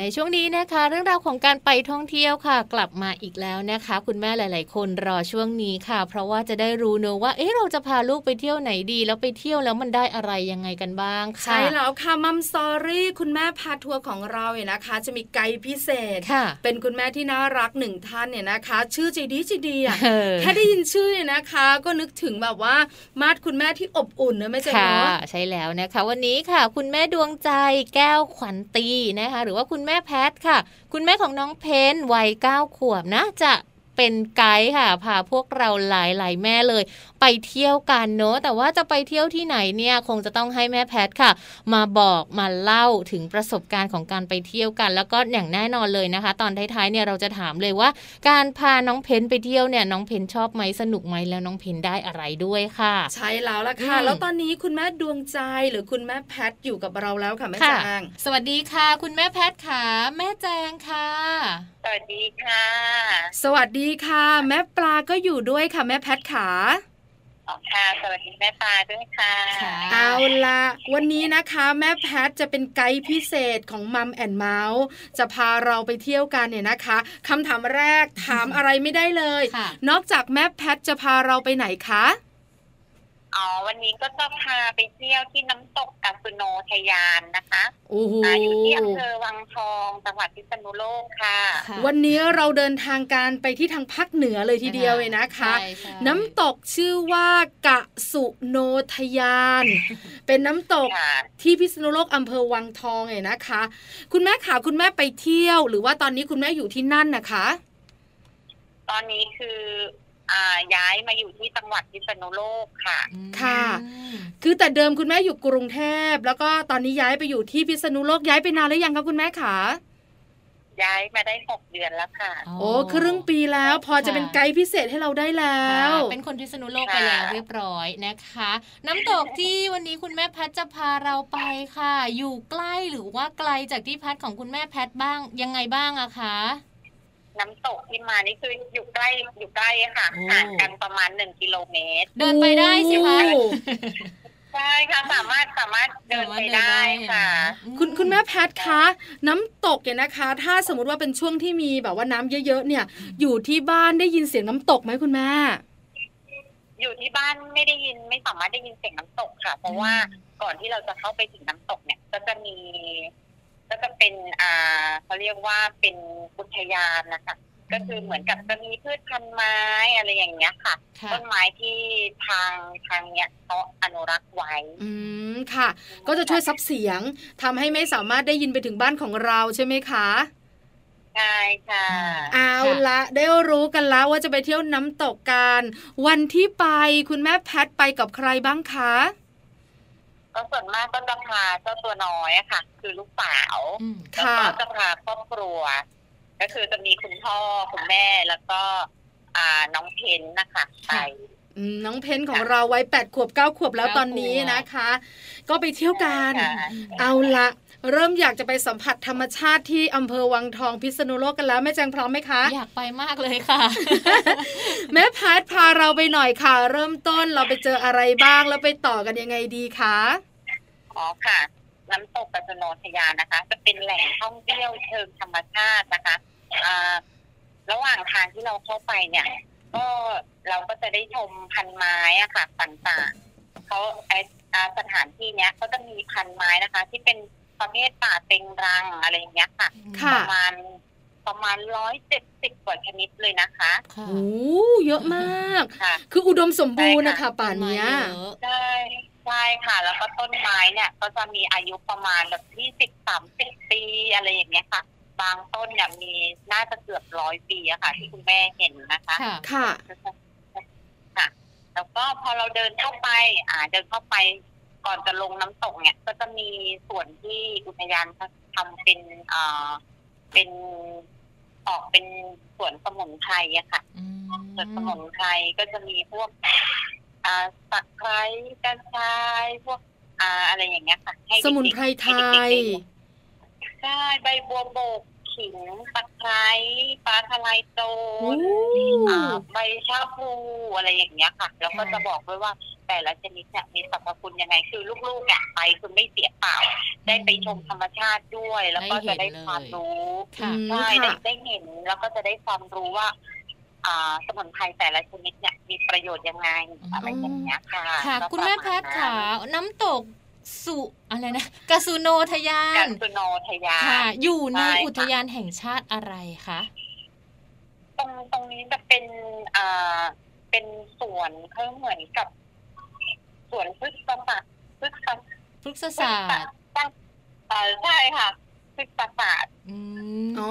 ในช่วงนี้นะคะ เรื่องราวของการไปท่องเที่ยวค่ะ กลับมาอีกแล้วนะคะ คุณแม่หลาย ๆ คนรอช่วงนี้ค่ะ เพราะว่าจะได้รู้เนอะว่าเอ๊ะเราจะพาลูกไปเที่ยวไหนดี แล้วไปเที่ยวแล้วมันได้อะไรยังไงกันบ้างค่ะใช่แล้วค่ะมัมสอรี่คุณแม่พาทัวร์ของเราเนี่ยนะคะ จะมีไกด์พิเศษค่ะเป็นคุณแม่ที่น่ารักหนึ่งท่านเนี่ยนะคะ ชื่อจีดีจีดีอะแค่ได้ยินชื่อเนี่ยนะคะ ก็นึกถึงแบบว่ามาดคุณแม่ที่อบอุ่นเนอะไม่ใช่เนาะใช่แล้วนะคะ วันนี้ค่ะ คุณแม่ดวงใจแก้วขวัญตีนะคะ หรือว่าคุณแม่แพทค่ะ คุณแม่ของน้องเพนวัยเก้าขวบนะจะเป็นไกด์ค่ะพาพวกเราหลายๆแม่เลย ไปเที่ยวกันเนอะแต่ว่าจะไปเที่ยวที่ไหนเนี่ยคงจะต้องให้แม่แพทค่ะ มาบอกมาเล่าถึงประสบการณ์ของการไปเที่ยวกัน แล้วก็อย่างแน่นอนเลยนะคะ ตอนท้ายๆเนี่ยเราจะถามเลยว่า การพาน้องเพนไปเที่ยวเนี่ยน้องเพนชอบไหมสนุกไหมแล้วน้องเพนได้อะไรด้วยค่ะ ใช่แล้วล่ะค่ะ แล้วตอนนี้คุณแม่ดวงใจหรือคุณแม่แพทอยู่กับเราแล้วค่ะแม่แจงสวัสดีค่ะ คุณแม่แพทค่ะแม่แจงค่ะ สวัสดีค่ะ สวัสดีค่ะ แม่ปลาก็อยู่ด้วยค่ะแม่แพทขา ค่ะสวัสดีแม่ปลาด้วยค่ะ เอาละวันนี้นะคะแม่แพทจะเป็นไกด์พิเศษของมัมแอนเมาส์จะพาเราไปเที่ยวกันเนี่ยนะคะคำถามแรกถามอะไรไม่ได้เลย นอกจากแม่แพทจะพาเราไปไหนคะ อ๋อวันนี้ก็จะพาไปเที่ยวที่น้ำตกกัสุโนทยานนะคะออยู่ที่อำเภอวังทองจังหวัดพิษณุโลกค่ะวันนี้เราเดินทางการไปที่ทางภาคเหนือเลยทีเดียวเลยนะคะน้ำตกชื่อว่ากะสุโนทยาน เป็นน้ำตกที่พิษณุโลกอำเภอวังทองเลยนะคะ คุณแม่ขาคุณแม่ไปเที่ยว หรือว่าตอนนี้คุณแม่อยู่ที่นั่นนะคะ ตอนนี้คือ ย้ายมาอยู่ที่จังหวัดพิษณุโลกค่ะ ค่ะ คือแต่เดิมคุณแม่อยู่กรุงเทพแล้วก็ตอนนี้ย้ายไปอยู่ที่พิษณุโลกย้ายไปนานหรือยังคะคุณแม่ขาย้ายมาได้หกเดือนแล้วค่ะ โอ้ครึ่งปีแล้วพอจะเป็นไกด์พิเศษให้เราได้แล้ว เป็นคนพิษณุโลกไปแล้วเรียบร้อยนะคะ น้ำตกที่วันนี้คุณแม่แพทจะพาเราไปค่ะ อยู่ใกล้หรือว่าไกลจากที่พักของคุณแม่แพทบ้างยังไงบ้างอะคะ น้ำตกที่มานี่คืออยู่ใกล้อยู่ใกล้ค่ะห่างกันประมาณหนึ่งกิโลเมตร เดินไปได้ใช่ไหมใช่ค่ะสามารถสามารถเดินไปได้ค่ะ คุณคุณแม่แพทคะ น้ำตกเนี่ยนะคะ ถ้าสมมติว่าเป็นช่วงที่มีแบบว่าน้ำเยอะๆเนี่ย อยู่ที่บ้านได้ยินเสียงน้ำตกไหมคุณแม่อยู่ที่บ้านไม่ได้ยินไม่สามารถได้ยินเสียงน้ำตกค่ะ เพราะว่าก่อนที่เราจะเข้าไปถึงน้ำตกเนี่ย ก็จะมี ก็จะเป็นอ่าเขาเรียกว่าเป็นอุทยานนะคะก็คือเหมือนกับจะมีพืชพันธุ์ไม้อะไรอย่างเงี้ยค่ะ ต้นไม้ที่ทางทางเนี้ยเขาอนุรักษ์ไว้ อืมค่ะ ก็จะช่วยซับเสียงทำให้ไม่สามารถได้ยินไปถึงบ้านของเราใช่ไหมคะ ใช่ค่ะ เอาละได้รู้กันแล้วว่าจะไปเที่ยวน้ำตกกัน วันที่ไปคุณแม่แพทไปกับใครบ้างคะ ก็ส่วนมากก็จะพาเจ้าตัวน้อยค่ะ คือลูกสาวแล้วก็จะพาครอบครัว ก็คือจะมีคุณพ่อคุณแม่แล้วก็ อ่าน้องเพนนะคะไปน้องเพนของเราไว้แปดขวบเก้าขวบแล้วตอนนี้นะคะ ก็ไปเที่ยวกันเอาละ เริ่มอยากจะไปสัมผัสธรรมชาติที่อำเภอวังทองพิษณุโลกกันแล้วแม่แจงพร้อมไหมคะ อยากไปมากเลยค่ะ แม่พัดพาเราไปหน่อยค่ะ เริ่มต้นเราไปเจออะไรบ้างแล้วไปต่อกันยังไงดีคะอ๋อค่ะน้ำตกกระสโนทยานนะคะ จะเป็นแหล่งท่องเที่ยวเชิงธรรมชาตินะคะอ่าระหว่างทางที่เราเข้าไปเนี่ย ก็เราก็จะได้ชมพันไม้อะค่ะต่างๆเขาไออ่าสถานที่เนี้ยก็จะมีพันไม้นะคะ ที่เป็นป ระเภทป่าเต็งรังอะไรอย่างเงี้ยค่ะ ค่ะประมาณประมาณร้อยเจ็ดสิบกว่าชนิดเลยนะคะค่ะโอ้เยอะมากค่ะคืออุดมสมบูรณ์ใช่นะค่ะคะป่านเนี้ยต้ไม้เยอะใช่ใช่ค่ะ แล้วก็ต้นไม้เนี่ย ก็จะมีอายุประมาณแบบที่สิบสามสิบปีอะไรอย่างเงี้ยค่ะ บางต้นเนี่ยมีน่าจะเกือบร้อยปีอะค่ะ ที่คุณแม่เห็นนะคะ ค่ะ ค่ะค่ะแล้วก็พอเราเดินเข้าไป อ่า เดินเข้าไป ก่อนจะลงน้ำตกเนี่ย ก็จะมีส่วนที่อุทยานเขาทำเป็นอ่าเป็นออกเป็นสวนสมุนไพรอะค่ะอืมสวนสมุนไพรก็จะมีพวกอ่าตะไคร้กระชายพวกอ่าอะไรอย่างเงี้ยค่ะ ให้สมุนไพรไทให้เด็กๆยได้ใช่ใบบัวบก ขิงตะไคร้ปลาทะลายโจโอ้รอ่าใบชาพลูอะไรอย่างเงี้ยค่ะ แล้วก็จะบอกด้วยว่าแต่ละชนิดเนี่ยมีสรรพคุณยังไง คือลูกๆเนี่ยไปคือไม่เสียเปล่า ได้ไปชมธรรมชาติด้วย แล้วก็จะได้ความรู้ค่ะอืมใช่ได้ค่ะได้เห็นแล้วก็จะได้ความรู้ว่าอ่าสมุนไพรแต่ละชนิดเนี่ยมีประโยชน์ยังไงอืมอะไรอย่างเงี้ยค่ะ ค่ะก็คุณแม่ปแพระาณทย์ค่ะ น้ำตก สุอะไรนะกาสุโนทยากันนสุโนทยาค่ะนอยู่ในใช่ค่ะอุทยานแห่งชาติอะไรคะตรงตรงนี้จะเป็นอ่าเป็นสวนเขาเหมือนกับสวนพฤกษศาสตร์พฤกษศาสตร์พฤกษศาสตร์เออใช่ค่ะพฤกษศาสตร์อืมอ๋อ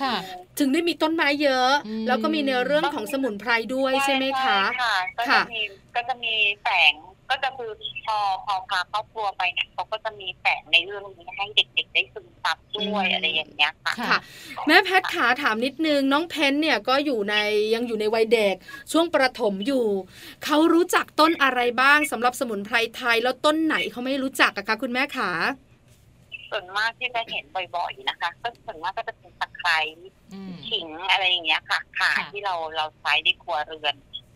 ค่ะ ถึงได้มีต้นไม้เยอะอืมแล้วก็มีในเรื่องของสมุนไพรด้วยใช่ไหมคะใช่ค่ะ ก็จะค่ะมีก็จะมีแสง ก็จะคือพอพอพาครอบครัวไปเนี่ยเขาก็จะมีแสงในเรื่องนี้ให้เด็กๆ ได้ซึมซับด้วยอะไรอย่างเงี้ยค่ะค่ะค่ะ แม่แพทย์ขาถามนิดนึงน้องเพนเนี่ยก็อยู่ในยังอยู่ในวัยเด็ก ช่วงประถมอยู่ เขารู้จักต้นอะไรบ้างสำหรับสมุนไพรไทยแล้วต้นไหนเขาไม่รู้จักอะคะคุณแม่ขาส่วนมากที่จะเห็นบ่อยๆนะคะ ก็ส่วนมากก็จะเป็นตะไคร้อืมขิงอะไรอย่างเงี้ยค่ะขาค่ะที่เราเราใช้ในครัวเรือน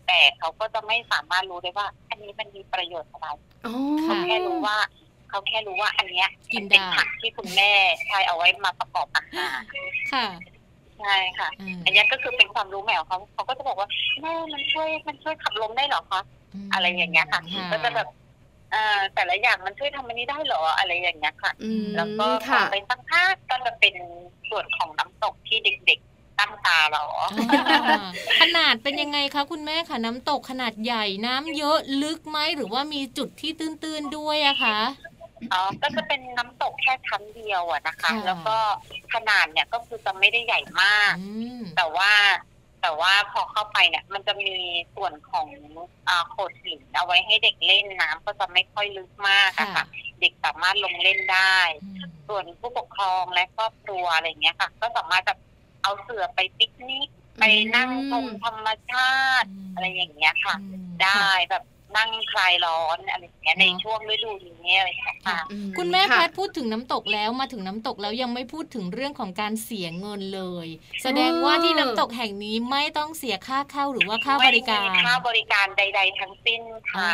แต่เขาก็จะไม่สามารถรู้ได้ว่า อันนี้มันมีประโยชน์อะไรอ๋อค่ะแค่รู้ว่า เขาแค่รู้ว่าอันเนี้ยกินมัเป็นได้ผักที่คุณแม่ใช้เอาไว้มาประกอบอาหารค่ะใช่ค่ะอืมอันเนี้ยก็คือเป็นความรู้ใหม่ของเขาเขาก็จะบอกว่าแม่มันช่วยมันช่วยขับลมได้เหรอคะมอะไรอย่างเงี้ยค่ะก็จะแบบเอ่อแต่ละอย่างมันช่วยทำอันนี้ได้เหรออะไรอย่างเงี้ยค่ะอืมแล้วก็พอค่ะไปสักพักก็จะเป็นส่วนของน้ำตกที่เด็กๆ ตั้งตารออ่าขนาดเป็นยังไงคะคุณแม่ค่ะน้ำตกขนาดใหญ่น้ำเยอะลึกไหมหรือว่ามีจุดที่ตื้นๆด้วยอะคะอ๋อ ก็จะเป็นน้ำตกแค่ชั้นเดียวอะนะคะค่ะแล้วก็ขนาดเนี่ยก็คือจะไม่ได้ใหญ่มากอืมแต่ว่าแต่ว่าพอเข้าไปเนี่ย มันจะมีส่วนของอ่าโขดหินเอาไว้ให้เด็กเล่นน้ำก็จะไม่ค่อยลึกมากอะค่ะ เด็กสามารถลงเล่นได้อืมส่วนผู้ปกครองและครอบครัวอะไรเงี้ยค่ะ ก็สามารถแบบ เอาเสือไปปิกนิกไปนั่งชมธรรมชาติ อะไรอย่างเงี้ยค่ะอืมได้แบบนั่งคลายร้อนอะไรอย่างเงี้ยในเนอะช่วงฤดูนี้อะไรอย่างเงี้ยค่ะอืคุณแม่ค่ะแพทย์พูดถึงน้ำตกแล้วมาถึงน้ำตกแล้วยังไม่พูดถึงเรื่องของการเสียเงินเลย แสดงว่าที่น้ำตกแห่งนี้ไม่ต้องเสียค่าเข้าหรือว่าค่าบริการไม่มีค่าบริการใด ๆ ทั้งสิ้นอ๋อค่ะ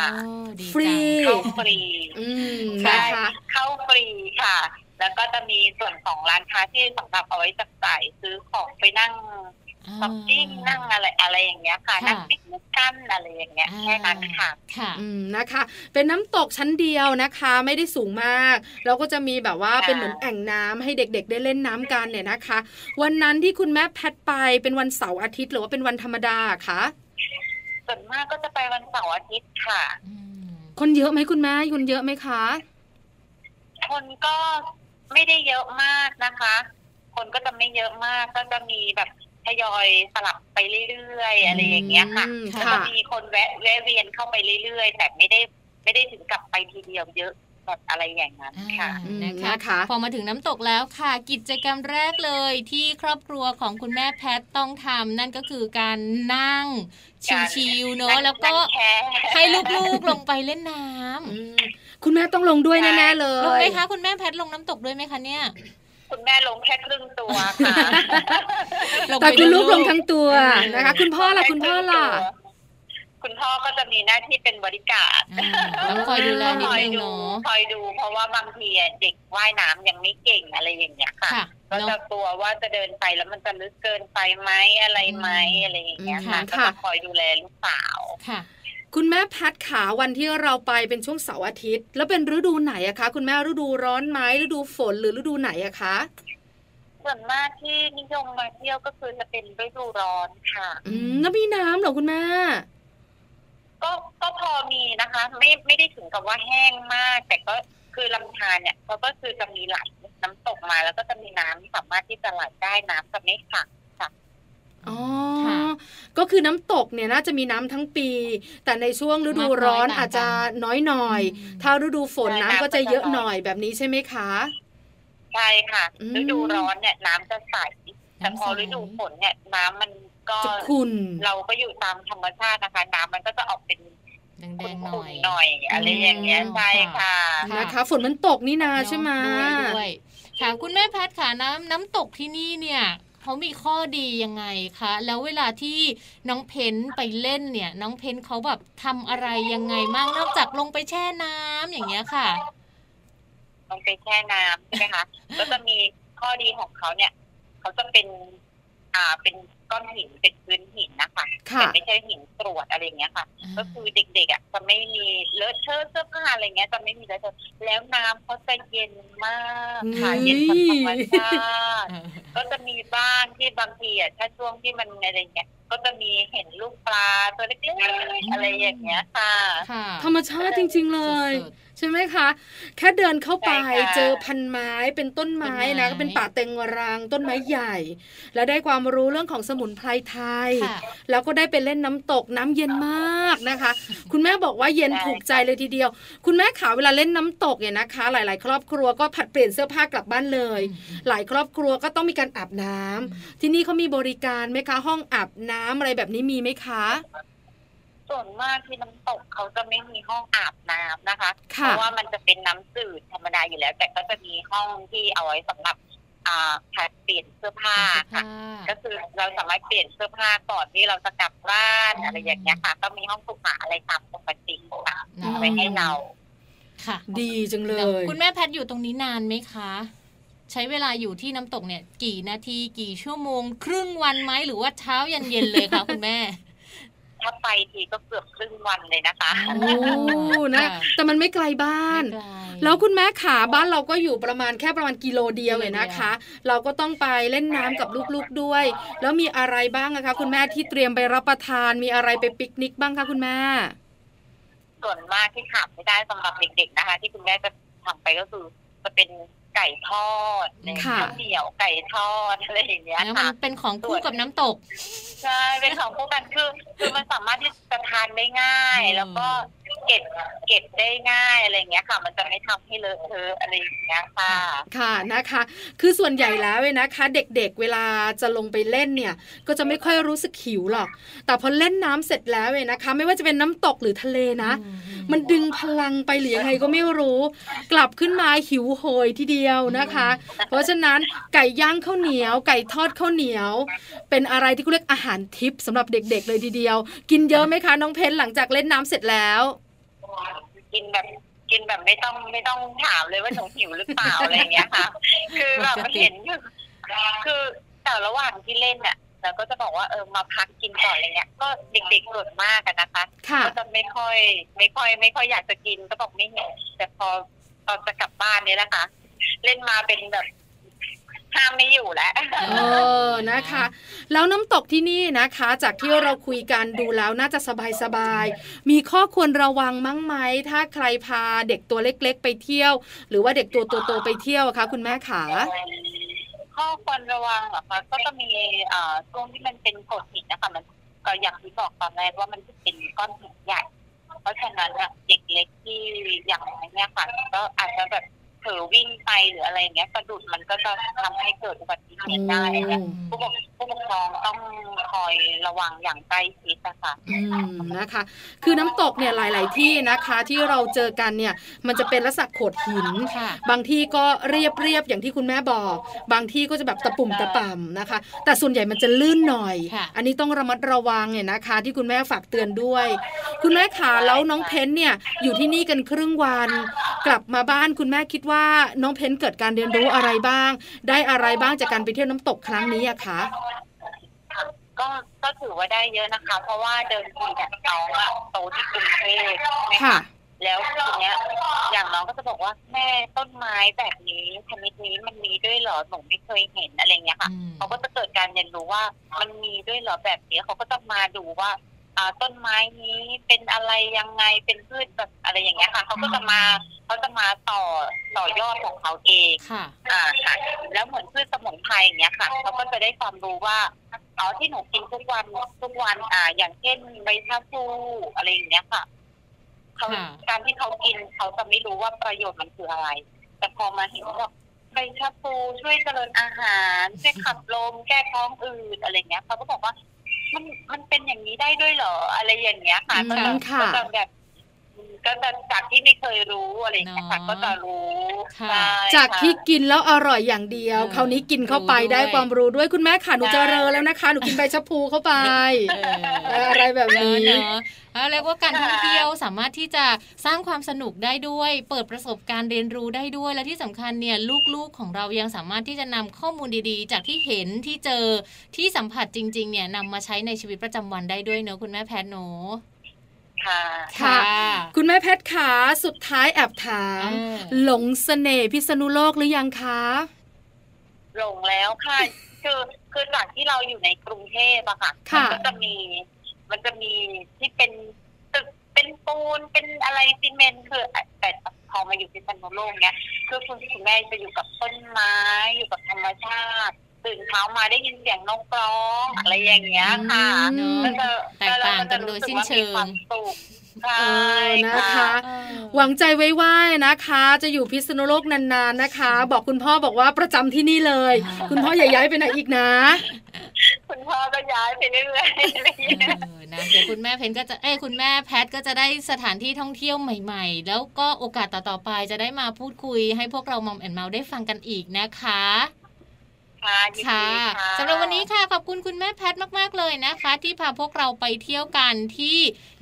ดีฟรีจังเข้าฟรีอืมใช่นะคะเข้าฟรีค่ะ แล้วก็จะมีส่วนของร้านค้าที่สำหรับเอาไว้จับจ่ายซื้อของไปนั่งช้อปปิ้งนั่งอะไรอะไรอย่างเงี้ยค่ะค่ะนั่งปิกนิกกันอะไรอย่างเงี้ยแค่นั้นค่ะค่ะอืมนะคะ เป็นน้ำตกชั้นเดียวนะคะ ไม่ได้สูงมากแล้วก็จะมีแบบว่าค่ะเป็นเหมือนแอ่งน้ำให้เด็กๆ ได้เล่นน้ำกันเนี่ยนะคะ วันนั้นที่คุณแม่แพทไปเป็นวันเสาร์อาทิตย์หรือว่าเป็นวันธรรมดาคะส่วนมากก็จะไปวันเสาร์อาทิตย์ค่ะอืมคนเยอะไหมคุณแม่คนเยอะไหมคะ คนก็ ไม่ได้เยอะมากนะคะ คนก็จะไม่เยอะมากก็จะมีแบบทยอยสลับไปเรื่อยๆอะไรอย่างเงี้ยค่ะอืมแล้วค่ะ ก็มีคนแวะแวะเวียนเข้าไปเรื่อยๆแต่ไม่ได้ไม่ได้ถึงกับไปทีเดียวเยอะแบบอะไรอย่างนั้นค่ะอ่าอืมนะคะ นะคะพอมาถึงน้ำตกแล้วค่ะ กิจกรรมแรกเลยที่ครอบครัวของคุณแม่แพทต้องทำนั่นก็คือการนั่ง ชิวๆเนอะแล้วก็นั่งแช่ให้ลูกๆลงไปเล่นน้ำ อืม คุณแม่ต้องลงด้วยแน่ๆเลลงไหมยคะคุณแม่แพทลงน้ำตกด้วยไหมคะเนี่ยคุณแม่ลงแค่ครึ่งตัวค่ะลงแต่ไปคุณดูลูกลงทั้งตัวอืมนะคะ คุณพ่อล่ะคุณพ่อล่ะคุคุณพ่อก็จะมีหน้าที่เป็นบริการอ่าต้องคอยดูแลนิดคอยนึงดูเนาะคอยดูเพราะว่าบางทีอะเด็กว่ายน้ำยังไม่เก่งอะไรอย่างเงี้ยค่ะค่ะก็เนาะจะกลัวว่าจะเดินไปแล้วมันจะลึกเกินไปไหมอะไรไหมอืมอะไรอย่างเงี้ยอืมค่ะก็ค่ะจะคอยดูแลลูกสาวค่ะ คุณแม่แพทขาวันที่เราไปเป็นช่วงเสาร์อาทิตย์ แล้วเป็นฤดูไหนอะคะ คุณแม่ฤดูร้อนไหมฤดูฝนหรือฤดูไหนอะคะส่วนมากที่นิยมมาเที่ยวก็คือจะเป็นฤดูร้อนค่ะ อืมแล้วมีน้ำเหรอคุณแม่ก็ก็พอมีนะคะ ไม่ไม่ได้ถึงกับว่าแห้งมาก แต่ก็คือลำธารเนี่ยเขาก็คือจะมีไหลน้ำตกมาแล้วก็จะมีน้ำสามารถที่จะไหลได้น้ำจะไม่ขังอ๋อค่ะ ก็คือน้ำตกเนี่ยน่าจะมีน้ำทั้งปี แต่ในช่วงฤดูร้อนมากน้อยต่างกันอาจจะน้อยหน่อยอืมถ้าฤดูฝนน้ำก็จะเยอะหน่อยแบบนี้ใช่ไหมคะใช่ค่ะอืมฤดูร้อนเนี่ยน้ำจะใสแต่พอน้ำใสฤดูฝนเนี่ยน้ำมันก็จะขุ่นเราก็อยู่ตามธรรมชาตินะคะ น้ำมันก็จะออกเป็นแดขุ่งๆหน่อยนๆหน่อยอะไรอย่างเงี้ยอืมใช่ค่ะค่ะนะคะฝนมันตกนี่นาใช่ไหมด้วยด้วยค่ะคุณแม่แพทย์ค่ะน้ำน้ำตกที่นี่เนี่ย เขามีข้อดียังไงคะ แล้วเวลาที่น้องเพนไปเล่นเนี่ย น้องเพนเขาแบบทำอะไรยังไงมั่งนอกจากลงไปแช่น้ำอย่างเงี้ยค่ะ ลงไปแช่น้ำใช่ไหมคะก็จะมีข้อดีของเขาเนี่ย เขาจะเป็น อ่าเป็น ก้อนหินเป็นพื้นหินนะคะค่ะแต่ไม่ใช่หินกรวดอะไรอย่างเงี้ยค่ะ ก็คือเด็กๆอะจะไม่มีเลอะเทอะเสื้อผ้าอะไรเงี้ยจะไม่มีเลอะเทอะแล้วน้ำเขาจะเย็นมากค่ะเฮ้ยเย็นจากธรรมชาติก็จะมีบ้างที่บางทีอะถ้าช่วงที่มันอะไรเงี้ย ก็จะมีเห็นลูกปลาตัวเล็กๆอะไรอย่างเงี้ยค่ะค่ะธรรมชาติจริง ๆเลยสุดใช่ไหมคะ แค่เดินเข้าไปใช่ค่ะเจอพันไม้เป็นต้นไม้ต้นไม้นะก็เป็นป่าเต็งรังต้นไม้ใหญ่ และได้ความรู้เรื่องของสมุนไพรไทยค่ะแล้วก็ได้ไปเล่นน้ำตกน้ำเย็นมากนะคะ คุณแม่บอกว่าเย็นใช่ถูกใจเลยทีเดียว คุณแม่ขาเวลาเล่นน้ำตกเนี่ยนะคะ หลาย ๆ ครอบครัวก็ผัดเปลี่ยนเสื้อผ้ากลับบ้านเลย หลายครอบครัวก็ต้องมีการอาบน้ำที่นี่เขามีบริการไหมคะห้องอาบน้ำอะไรแบบนี้มีไหมคะ ส่วนมากที่น้ำตกเขาจะไม่มีห้องอาบน้ำนะคะเพค่ะราะว่ามันจะเป็นน้ำจืดธรรมดาอยู่แล้ว แต่ก็จะมีห้องที่เอาไว้สำหรับอ่าผัดเปลี่ยนเสื้อผ้าเสื้อค่ะผ้าก็คือเราสามารถเปลี่ยนเสื้อผ้าก่อนที่เราจะกลับบ้านอะไรอย่างเงี้ยค่ะ ก็มีห้องสุขาอะไรตามปกติค่ะอืมไว้ให้เรา ค่ะ ดีจังเลย คุณแม่แพทย์อยู่ตรงนี้นานไหมคะ ใช้เวลาอยู่ที่น้ำตกเนี่ย กี่นาทีกี่ชั่วโมง ครึ่งวันไหมหรือว่าเช้ายันเย็นเลยคะคุณแม่ถ้าไปทีก็เกือบครึ่งวันเลยนะคะโอ้นะค่ะแต่มันไม่ไกลบ้านไม่ไกลแล้วคุณแม่ขาบ้านเราก็อยู่ประมาณแค่ประมาณกิโลเดียวเลยนะคะ เราก็ต้องไปเล่นน้ำกับลูกๆด้วย แล้วมีอะไรบ้างอะคะ คุณแม่ที่เตรียมไปรับประทานมีอะไรไปปิกนิกบ้างคะคุณแม่ ส่วนมากที่ขาดไม่ได้สำหรับเด็กๆนะคะ ที่คุณแม่จะทำไปก็คือจะเป็น ไก่ทอดค่ะข้าวเหนียวไก่ทอดอะไรอย่างเงี้ยแล้วมัค่ะนเป็นของคู่กับน้ำตกใช่เป็นของพวกกันคือคือมันสามารถที่จะทานได้ง่ายอืมแล้วก็เก็บเก็บได้ง่ายอะไรอย่างเงี้ยค่ะ มันจะไม่ทำให้เลอะเทอะอะไรอย่างเงี้ยค่ะ ค่ะนะคะ คือส่วนใหญ่แล้วเนี่ยนะคะ เด็กๆเวลาจะลงไปเล่นเนี่ย ก็จะไม่ค่อยรู้สึกหิวหรอก แต่พอเล่นน้ำเสร็จแล้วเนี่ยนะคะ ไม่ว่าจะเป็นน้ำตกหรือทะเลนะ มันดึงพลังไปหรือยังไงก็ไม่รู้ กลับขึ้นมาหิวโหยทีเดียวนะคะ เพราะฉะนั้นไก่ย่างข้าวเหนียว ไก่ทอดข้าวเหนียว เป็นอะไรที่เขาเรียกอาหารทิพย์สำหรับเด็ก ๆ เลยทีเดียว กินเยอะไหมคะน้องเพนหลังจากเล่นน้ำเสร็จแล้วกินแบบกินแบบไม่ต้องไม่ต้องถามเลยว่าหนูหิวหรือเปล่าอะไรอย่างเงี้ยค่ะ คือแบบเห็นอยู่คือแต่ระหว่างที่เล่นเนี่ ยเราก็จะบอกว่าเออมาพักกินก่อนอะไรเงี้ย ก็เด็กๆส่วนมากอะนะคะค่ะก็จะไม่ค่อย ไม่ค่อย ไม่ค่อยอยากจะกินก็บอกไม่หิวแต่พอตอนจะกลับบ้านเนี่ยนะคะ เล่นมาเป็นแบบห้ามไม่อยู่แล้วเออนะคะ แล้วน้ำตกที่นี่นะคะ จากที่เราคุยกันดูแล้วน่าจะสบายสบายๆมีข้อควรระวังมั้งไหมถ้าใครพาเด็กตัวเล็ก ๆ ไปเที่ยว หรือว่าเด็กตัวโตๆไปเที่ยวอะคะคุณแม่ขา ข้อควรระวังเหรอคะก็จะมีอ่าช่วงที่มันเป็นโขดหินนะคะมันก็อย่างที่บอกตอนแรกว่ามันจะเป็นก้อนหินใหญ่ เพราะฉะนั้นอะเด็กเล็กที่อย่างไรเนี่ยค่ะก็อาจจะแบบ ผลอวิ่งไปหรืออะไรเงี้ยสะดุดมันก็จะทำให้เกิดอุบัติเหตุได้นะผู้ปกผู้ปกครองต้องคอยระวังอย่างใกล้ชิดนะคะอืมนะคะ คือน้ำตกเนี่ยหลาย ๆ ที่นะคะ ที่เราเจอกันเนี่ย มันจะเป็นลักษณะโขดหินค่ะบางที่ก็เรียบเรียบๆอย่างที่คุณแม่บอก บางที่ก็จะแบบตะปุ่มตะป่ำนะคะ แต่ส่วนใหญ่มันจะลื่นหน่อยค่ะอันนี้ต้องระมัดระวังเนี่ยนะคะ ที่คุณแม่ฝากเตือนด้วย คุณแม่ขาแล้วน้องเพนเนี่ยอยู่ที่นี่กันครึ่งวัน กลับมาบ้านคุณแม่คิดว่าน้องเพนเกิดการเรียนรู้อะไรบ้าง ได้อะไรบ้างจากการไปเที่ยวน้ำตกครั้งนี้อะคะก็ก็ถือว่าได้เยอะนะคะ เพราะว่าเดิมทีเนี่ยน้องอะโตที่กรุงเทพใช่ไหมค่ะแล้วทีเนี้ย อย่างน้องก็จะบอกว่าแม่ต้นไม้แบบนี้ชนิดนี้มันมีด้วยเหรอหนูไม่เคยเห็นอะไรเงี้ยค่ะอืมเขาก็จะเกิดการเรียนรู้ว่ามันมีด้วยเหรอแบบนี้เขาก็จะมาดูว่าอ่า ต้นไม้นี้เป็นอะไรยังไงเป็นพืชแบบอะไรอย่างเงี้ยค่ะเขาก็จะมาเขาจะมาต่อต่อยอดของเขาเองค่ะอ่าค่ะ แล้วเหมือนพืชสมุนไพรอย่างเงี้ยค่ะเขาก็จะได้ความรู้ว่าอ๋อที่หนูกินทุกวันทุกวันอ่า อย่างเช่นใบชาพูอะไรอย่างเงี้ยค่ะเขาค่ะการที่เขากินเขาจะไม่รู้ว่าประโยชน์มันคืออะไร แต่พอมาเห็นว่าใบชาพูช่วยเจริญอาหารช่วยขับลมแก้ท้องอืดอะไรเงี้ยเขาก็บอกว่า มันมันเป็นอย่างนี้ได้ด้วยเหรออะไรอย่างเงี้ยค่ะอืมก็จะค่ะก็จะแบบ ก็จะจากที่ไม่เคยรู้อะไรอย่างเงี้ยค่ะเนาะก็จะรู้ค่ะใช่จากค่ะที่กินแล้วอร่อยอย่างเดียวเออคราวนี้กินเข้าไปรู้ด้วยได้ความรู้ด้วยคุณแม่ค่ะหนูใช่เจริญแล้วนะคะหนูกินใบชะพูเข้าไปเอเอออะไรแบบเนนี้อะเนอะแล้วเรียกว่าการท่องเที่ยวสามารถที่จะสร้างความสนุกได้ด้วย เปิดประสบการณ์เรียนรู้ได้ด้วย และที่สำคัญเนี่ยลูกๆของเรายังสามารถที่จะนำข้อมูลดีๆ จากที่เห็นที่เจอที่สัมผัสจริง ๆ เนี่ยนำมาใช้ในชีวิตประจำวันได้ด้วยเนอะคุณแม่แพทย์เนอะ ค่ะ ค่ะ คุณแม่เพชรขาสุดท้ายแอบถามเออหลงเสน่ห์พิษณุโลกหรือยังคะหลงแล้วค่ะ คือคือจากที่เราอยู่ในกรุงเทพอะค่ะค่ะมัก็จะมี มันจะมีที่เป็นตึกเป็นปูนเป็นอะไรซีเมนต์คือแต่พอมาอยู่ที่ซันโนโลกเนี้ยคือคุณคุณแม่จะอยู่กับต้นไม้อยู่กับธรรมชาติ ตื่นเช้ามาได้ยินเสียงนกร้องอะไรอย่างเงี้ยค่ะอืมก็จะแตกต่างกันโดยสิ้นเชิงก็จะรู้สึกว่ามีความสุขใช่เออนะคะเออหวังใจไว้ว่านะคะ จะอยู่พิษณุโลกนานๆนะคะ บอกคุณพ่อบอกว่าประจำที่นี่เลยอ่าคุณพ่ออย่าย้ายไปไหนอีกนะ คุณพ่อก็ย้ายไปเรื่อยๆอะไรอย่างเงี้ยเออนะเดี๋ยวคุณแม่เพนก็จะเอ้ยคุณแม่แพทก็จะได้สถานที่ท่องเที่ยวใหม่ๆ แล้วก็โอกาสต่อๆไปจะได้มาพูดคุยให้พวกเรามอมแอนเมาได้ฟังกันอีกนะคะ ค่ะยินค่ะดีค่ะสำหรับวันนี้ค่ะขอบคุณคุณแม่แพทมาก ๆ เลยนะคะ ที่พาพวกเราไปเที่ยวกันที่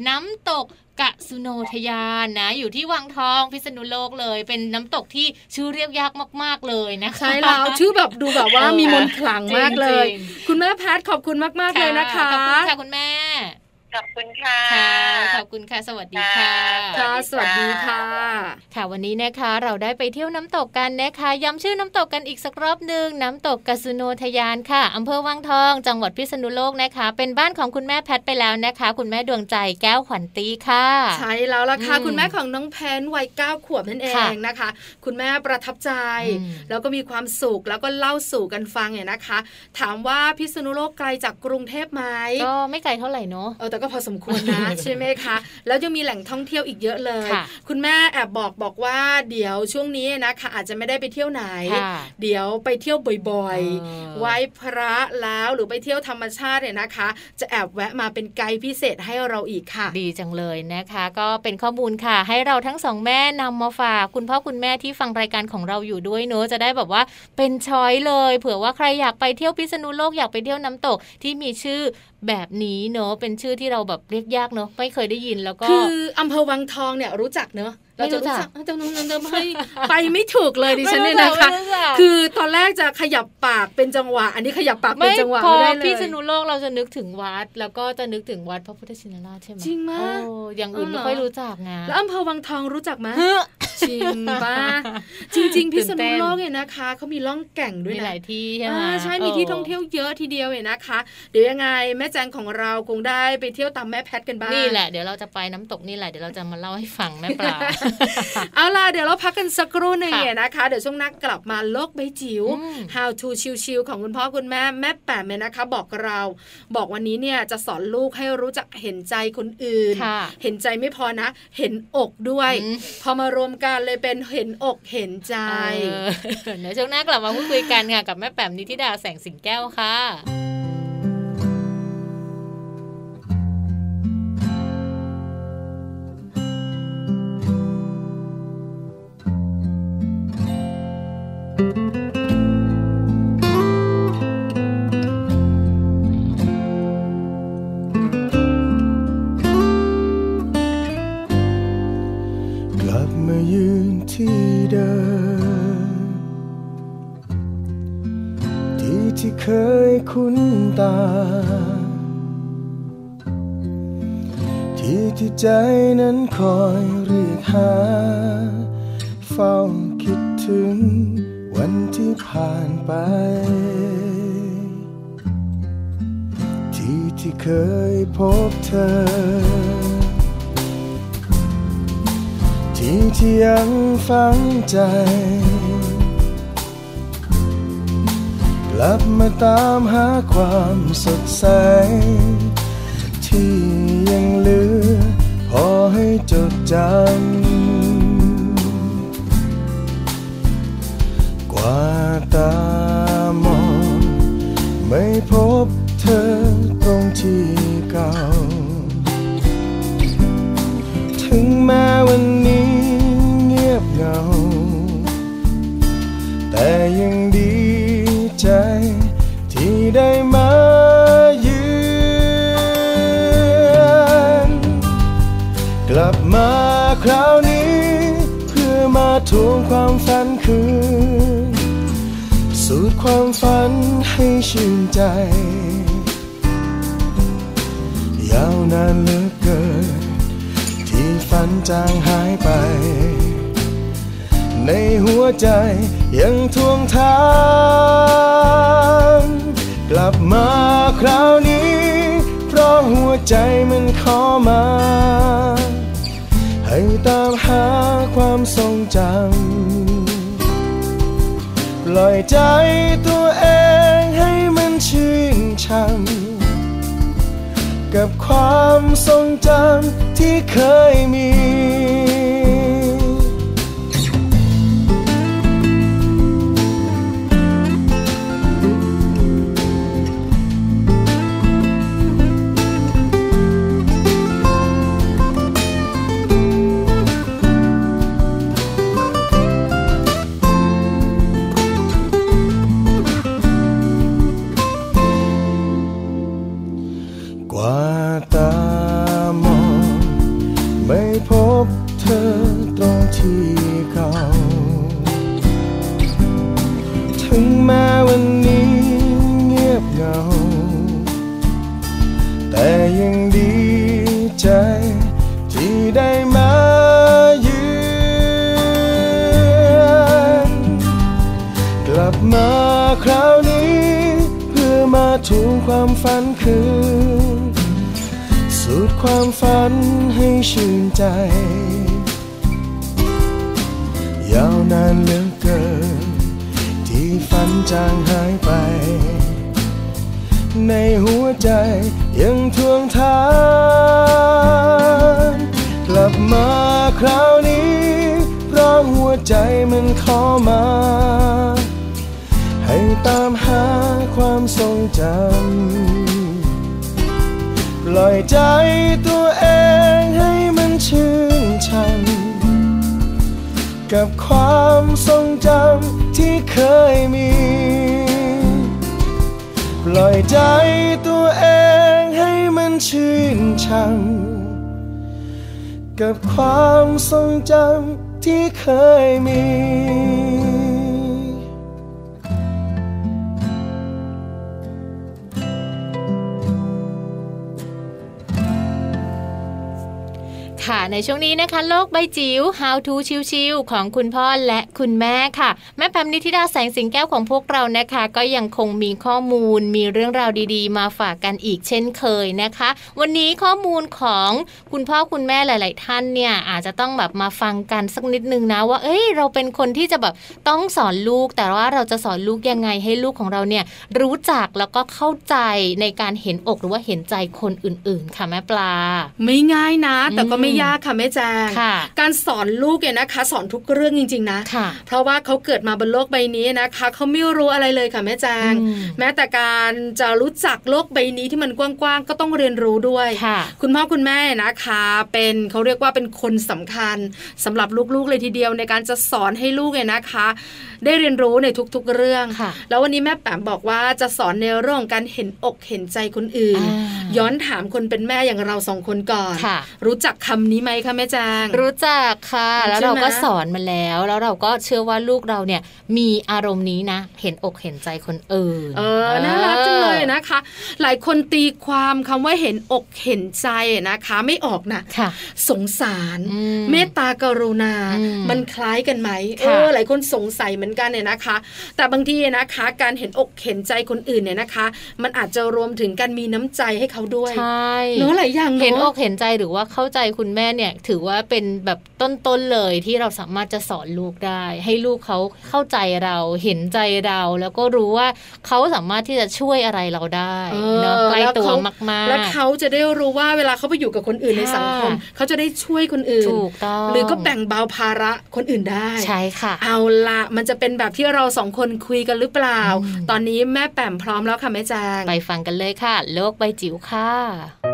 น้ำตกกะสุโนทยานนะ อยู่ที่วังทองพิษณุโลกเลย เป็นน้ำตกที่ชื่อเรียกยากมาก ๆเลยนะคะใช่แล้วชื่อแบบดูแบบว่ามีมนต์ขลังมากเลยจริงคุณแม่แพทย์ขอบคุณมากๆเลยนะคะขอบคุณค่ะคุณแม่ ขอบคุณค่ะค่ะ ขอบคุณค่ะ สวัสดีค่ะค่ะสวัสดีค่ะ ค่ะวันนี้นะคะเราได้ไปเที่ยวน้ำตกกันนะคะย้ำชื่อน้ำตกกันอีกสักรอบหนึ่งน้ำตกกสุโนทยานค่ะอำเภอวังทอง จังหวัดพิษณุโลกนะคะ เป็นบ้านของคุณแม่แพทไปแล้วนะคะ คุณแม่ดวงใจแก้วขวัญตีค่ะ ใช่แล้วล่ะค่ะอืมคุณแม่ของน้องแพนวัยเก้าขวบนั่นเอค่ะงนะคะ คุณแม่ประทับใจอืมแล้วก็มีความสุขแล้วก็เล่าสู่กันฟังเนี่ยนะคะ ถามว่าพิษณุโลกไกลจากกรุงเทพไหมก็ไม่ไกลเท่าไหร่เนอะเออแต่ก็พอสมควรนะใช่ไหมคะ แล้วยังมีแหล่งท่องเที่ยวอีกเยอะเลยค่ะคุณแม่แอบบอกบอกว่าเดี๋ยวช่วงนี้นะคะอาจจะไม่ได้ไปเที่ยวไหนค่ะเดี๋ยวไปเที่ยวบ่อยเออๆไหว้พระแล้วหรือไปเที่ยวธรรมชาติเนี่ยนะคะ จะแอบแวะมาเป็นไกด์พิเศษให้เราอีกค่ะ ดีจังเลยนะคะ ก็เป็นข้อมูลค่ะ ให้เราทั้งสองแม่นำมาฝากคุณพ่อคุณแม่ที่ฟังรายการของเราอยู่ด้วยเนอะจะได้แบบว่าเป็นช้อยเลย เผื่อว่าใครอยากไปเที่ยวพิษณุโลกอยากไปเที่ยวน้ำตกที่มีชื่อ แบบนี้เนอะเป็นชื่อที่เราแบบเรียกยากเนอะไม่เคยได้ยินแล้วก็คืออำเภอวังทองเนี่ยรู้จักเนอะเราจะรู้จักเจ้าน้องเดิมให้ไปไม่ถูกเลยดิฉันเนี่ยนะคะไม่รู้จักคือตอนแรกจะขยับปากเป็นจังหวะ อันนี้ขยับปากเป็นไม่จังหวะพอไม่ได้เลยพิษณุโลกเราจะนึกถึงวัด แล้วก็จะนึกถึงวัดพระพุทธชินราชใช่ไหมจริงมากโอ้อย่างอื่นอ๋อเหรไม่อค่อยรู้จักไงแล้วอำเภอวังทองรู้จักไหมเฮ้อ จริงปะจริง ๆ พิษตื่นณุเต้นโลกเนี่ยนะคะเขามีล่องแก่งด้วยมีนะหลายที่ใช่ไหมอ่าใช่มีที่ท่องเที่ยวเยอะทีเดียวเนี่ยนะคะ เดี๋ยวยังไงแม่แจงของเราคงได้ไปเที่ยวตามแม่แพทกันบ้างนี่แหละเดี๋ยวเราจะไปน้ำตกนี่แหละเดี๋ยวเราจะมาเล่าให้ฟังแม่ปลาเอาล่ะเดี๋ยวเราพักกันสักครู่หนึ่งค่ะเนี่ยนะคะ เดี๋ยวช่วงหนักกลับมาโลกใบจิ๋วอืม How to ชิวๆของคุณพ่อคุณแม่แม่แปมเนี่ยนะคะ บอกเรา บอกวันนี้เนี่ยจะสอนลูกให้รู้จักเห็นใจคนอื่นค่ะเห็นใจไม่พอนะ เห็นอกด้วยอืมพอมารวมกันเลยเป็นเห็นอกเห็นใจเออเดี๋ยวช่วงหน้ากลับมาพูดคุยกันค่ะกับแม่แป๋มนิติดาแสงสิงแก้วค่ะ ใจนั้นคอยเรียกหา เฝ้าคิดถึงวันที่ผ่านไป ที่ที่เคยพบเธอ ที่ที่ยังฝังใจ กลับมาตามหาความสดใส ที่ยังเหลือ พอให้จดจำ กว่าตามอง ไม่พบเธอตรงที่เก่า ถึงแม้วันนี้เงียบเหงา แต่ยังดีใจ วงความฝันคืน สูตรความฝันให้ชื่นใจ ยาวนานเหลือเกิน ที่ฝันจางหายไป ในหัวใจยังทวงถามกลับมาคราวนี้ เพราะหัวใจมันขอมา ให้ตามหาความทรงจำปล่อยใจตัวเองให้มันชื่นช่ำกับความทรงจำที่เคยมี ค่ะ ในช่วงนี้นะคะ โลกใบจิ๋ว How to ชิวๆของคุณพ่อและคุณแม่ค่ะ แม่แพมนิธิดาแสงสิงแก้วของพวกเรานะคะ ก็ยังคงมีข้อมูลมีเรื่องราวดีๆ มาฝากกันอีกเช่นเคยนะคะ วันนี้ข้อมูลของคุณพ่อคุณแม่หลาย ๆ ท่านเนี่ยอาจจะต้องแบบมาฟังกันสักนิดนึงนะว่า เอ้ยเราเป็นคนที่จะแบบต้องสอนลูก แต่ว่าเราจะสอนลูกยังไงให้ลูกของเราเนี่ยรู้จักแล้วก็เข้าใจในการเห็นอกหรือว่าเห็นใจคนอื่น ๆ ค่ะแม่ปลา ไม่ง่ายนะ แต่ก็ไม่ยากค่ะแม่แจงค่ะการสอนลูกเนี่ยนะคะ สอนทุกเรื่องจริง ๆนะค่ะเพราะว่าเขาเกิดมาบนโลกใบนี้นะคะเขาไม่รู้อะไรเลยค่ะแม่แจงอืมแม้แต่การจะรู้จักโลกใบนี้ที่มันกว้างๆก็ต้องเรียนรู้ด้วยค่ะคุณพ่อคุณแม่นะคะ เป็นเขาเรียกว่าเป็นคนสำคัญสำหรับลูกๆเลยทีเดียวในการจะสอนให้ลูกเนี่ยนะคะ ได้เรียนรู้ในทุกๆเรื่องค่ะแล้ววันนี้แม่แปมบอกว่าจะสอนในเรื่องของการเห็นอกเห็นใจคนอื่นอ่าย้อนถามคนเป็นแม่อย่างเราสองคนก่อนค่ะรู้จักคำนี้ไหมคะแม่แจงรู้จักค่ะ แล้วเราก็สอนมาแล้ว แล้วเราก็เชื่อว่าลูกเราเนี่ย มีอารมณ์นี้นะ เห็นอกเห็นใจคนอื่นเออน่ารักจังเลยนะคะ หลายคนตีความคำว่าเห็นอกเห็นใจนะคะ ไม่ออกนะค่ะ สงสารเมตตากรุณา มันคล้ายกันไหมเออหลายคนสงสัยเหมือนกันเนี่ยนะคะ แต่บางทีนะคะ การเห็นอกเห็นใจคนอื่นเนี่ยนะคะ มันอาจจะรวมถึงการมีน้ำใจให้เขาด้วยใช่เนื้อหลายอย่างเห็นอกเห็นใจหรือว่าเข้าใจคุณแม่เนี่ยถือว่าเป็นแบบต้นๆเลยที่เราสามารถจะสอนลูกได้ ให้ลูกเขาเข้าใจเราเห็นใจเรา แล้วก็รู้ว่าเขาสามารถที่จะช่วยอะไรเราได้เนาะใกล้ตัวมากๆ แล้วเขาจะได้รู้ว่าเวลาเขาไปอยู่กับคนอื่นในสังคมเขาจะได้ช่วยคนอื่นถูกต้องหรือก็แบ่งเบาภาระคนอื่นได้ใช่ค่ะ เอาละมันจะเป็นแบบที่เราสองคนคุยกันหรือเปล่า ตอนนี้แม่แปมพร้อมแล้วค่ะแม่แจงไปฟังกันเลยค่ะ โลกใบจิ๋วค่ะ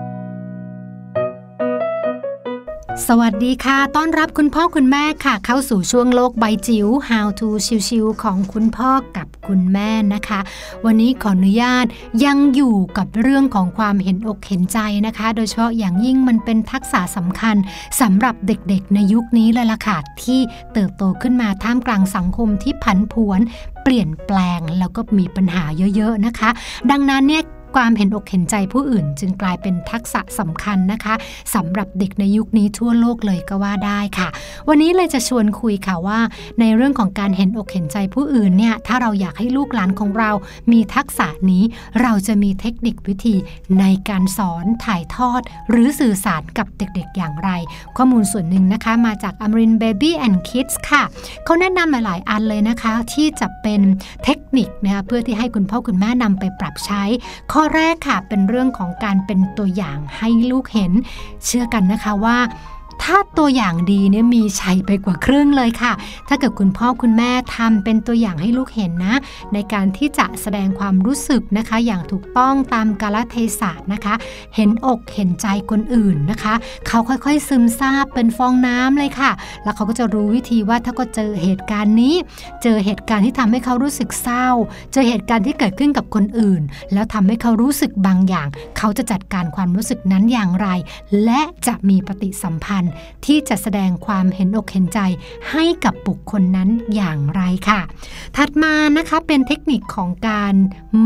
สวัสดีค่ะ ต้อนรับคุณพ่อคุณแม่ค่ะ เข้าสู่ช่วงโลกใบจิ๋ว How to ชิวๆของคุณพ่อกับคุณแม่นะคะ วันนี้ขออนุญาตยังอยู่กับเรื่องของความเห็นอกเห็นใจนะคะ โดยเฉพาะอย่างยิ่งมันเป็นทักษะสำคัญสำหรับเด็กๆ ในยุคนี้เลยล่ะค่ะที่เติบโตขึ้นมาท่ามกลางสังคมที่ผันผวนเปลี่ยนแปลงแล้วก็มีปัญหาเยอะๆนะคะ ดังนั้นเนี่ย ความเห็นอกเห็นใจผู้อื่น จึงกลายเป็นทักษะสำคัญนะคะสำหรับเด็กในยุคนี้ทั่วโลกเลยก็ว่าได้ค่ะ วันนี้เลยจะชวนคุยค่ะว่า ในเรื่องของการเห็นอกเห็นใจผู้อื่นเนี่ยถ้าเราอยากให้ลูกหลานของเรามีทักษะนี้เราจะมีเทคนิควิธีในการสอนถ่ายทอด หรือสื่อสารกับเด็กๆอย่างไร ข้อมูลส่วนหนึ่งนะคะมาจากอมรินเบบี้แอนด์คิดส์ค่ะ เขาแนะนำหลายๆ อันเลยนะคะ ที่จะเป็นเทคนิคนะคะเพื่อที่ให้คุณพ่อคุณแม่นำไปปรับใช้ ข้อข้อแรกค่ะเป็นเรื่องของการเป็นตัวอย่างให้ลูกเห็น เชื่อกันนะคะว่า ถ้าตัวอย่างดีเนี่ยมีชัยไปกว่าครึ่งเลยค่ะ ถ้าเกิดคุณพ่อคุณแม่ทำเป็นตัวอย่างให้ลูกเห็นนะ ในการที่จะแสดงความรู้สึกนะคะ อย่างถูกต้องตามกาลเทศะนะคะ เห็นอกเห็นใจคนอื่นนะคะ เขาค่อยๆซึมซาบเป็นฟองน้ำเลยค่ะ แล้วเขาก็จะรู้วิธีว่าถ้าก็เจอเหตุการณ์นี้ เจอเหตุการณ์ที่ทำให้เขารู้สึกเศร้า เจอเหตุการณ์ที่เกิดขึ้นกับคนอื่น แล้วทำให้เขารู้สึกบางอย่าง เขาจะจัดการความรู้สึกนั้นอย่างไร และจะมีปฏิสัมพันธ์ที่จะแสดงความเห็นอกเห็นใจให้กับบุคคลนั้นอย่างไรค่ะ ถัดมานะคะเป็นเทคนิคของการ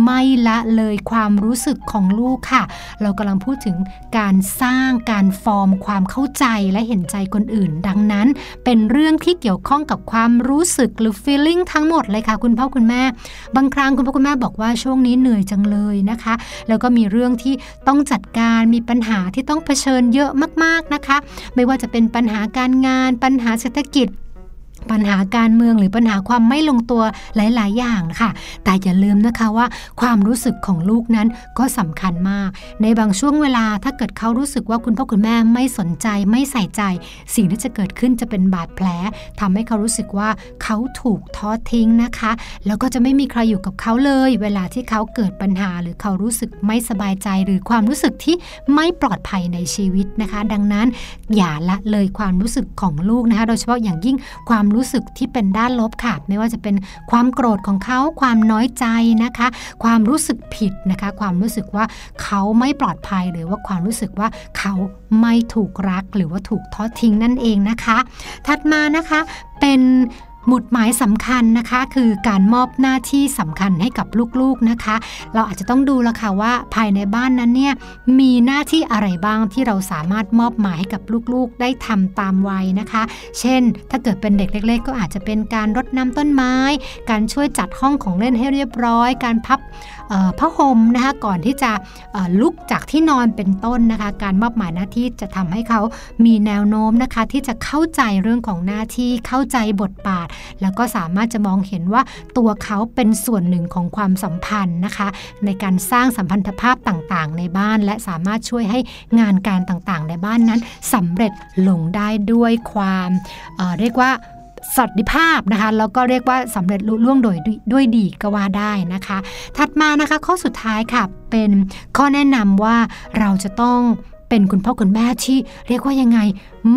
ไม่ละเลยความรู้สึกของลูกค่ะ เรากำลังพูดถึงการสร้างการฟอร์มความเข้าใจและเห็นใจคนอื่น ดังนั้น เป็นเรื่องที่เกี่ยวข้องกับความรู้สึกหรือ feeling ทั้งหมดเลยค่ะ คุณพ่อคุณแม่ บางครั้งคุณพ่อคุณแม่บอกว่าช่วงนี้เหนื่อยจังเลยนะคะ แล้วก็มีเรื่องที่ต้องจัดการมีปัญหาที่ต้องเผชิญเยอะมากๆนะคะ ไม่ว่าจะเป็นปัญหาการงาน ปัญหาเศรษฐกิจ ปัญหาการเมืองหรือปัญหาความไม่ลงตัวหลาย ๆ อย่างค่ะ แต่อย่าลืมนะคะว่าความรู้สึกของลูกนั้นก็สำคัญมาก ในบางช่วงเวลาถ้าเกิดเขารู้สึกว่าคุณพ่อคุณแม่ไม่สนใจไม่ใส่ใจ สิ่งที่จะเกิดขึ้นจะเป็นบาดแผลทำให้เขารู้สึกว่าเขาถูกทอดทิ้งนะคะ แล้วก็จะไม่มีใครอยู่กับเขาเลย เวลาที่เขาเกิดปัญหาหรือเขารู้สึกไม่สบายใจ หรือความรู้สึกที่ไม่ปลอดภัยในชีวิตนะคะ ดังนั้นอย่าละเลยความรู้สึกของลูกนะคะ โดยเฉพาะอย่างยิ่งความรู้สึกที่เป็นด้านลบค่ะ ไม่ว่าจะเป็นความโกรธของเขาความน้อยใจนะคะ ความรู้สึกผิดนะคะ ความรู้สึกว่าเขาไม่ปลอดภัยหรือว่าความรู้สึกว่าเขาไม่ถูกรักหรือว่าถูกทอดทิ้งนั่นเองนะคะ ถัดมานะคะเป็น หมุดหมายสำคัญนะคะคือการมอบหน้าที่สำคัญให้กับลูกๆนะคะ เราอาจจะต้องดูละค่ะว่าภายในบ้านนั้นเนี่ยมีหน้าที่อะไรบ้างที่เราสามารถมอบหมายให้กับลูกๆ ได้ทำตามวัยนะคะ เช่น ถ้าเกิดเป็นเด็กเล็ก ๆ ก็อาจจะเป็นการรดน้ำต้นไม้ การช่วยจัดห้องของเล่นให้เรียบร้อย การพับผ้าห่มนะคะก่อนที่จะลุกจากที่นอนเป็นต้นนะคะ การมอบหมายหน้าที่จะทำให้เขามีแนวโน้มนะคะ ที่จะเข้าใจเรื่องของหน้าที่เข้าใจบทบาทแล้วก็สามารถจะมองเห็นว่าตัวเขาเป็นส่วนหนึ่งของความสัมพันธ์นะคะ ในการสร้างสัมพันธภาพต่างๆ ในบ้าน และสามารถช่วยให้งานการต่างๆ ในบ้านนั้นสำเร็จลงได้ด้วยความเเรียกว่าสัติภาพนะคะแล้วก็เรียกว่าสำเร็จลุล่วงโดยด้วยดีก็ว่าได้นะคะ ถัดมานะคะข้อสุดท้ายค่ะเป็นข้อแนะนำว่าเราจะต้องเป็นคุณพ่อคุณแม่ที่เรียกว่ายังไง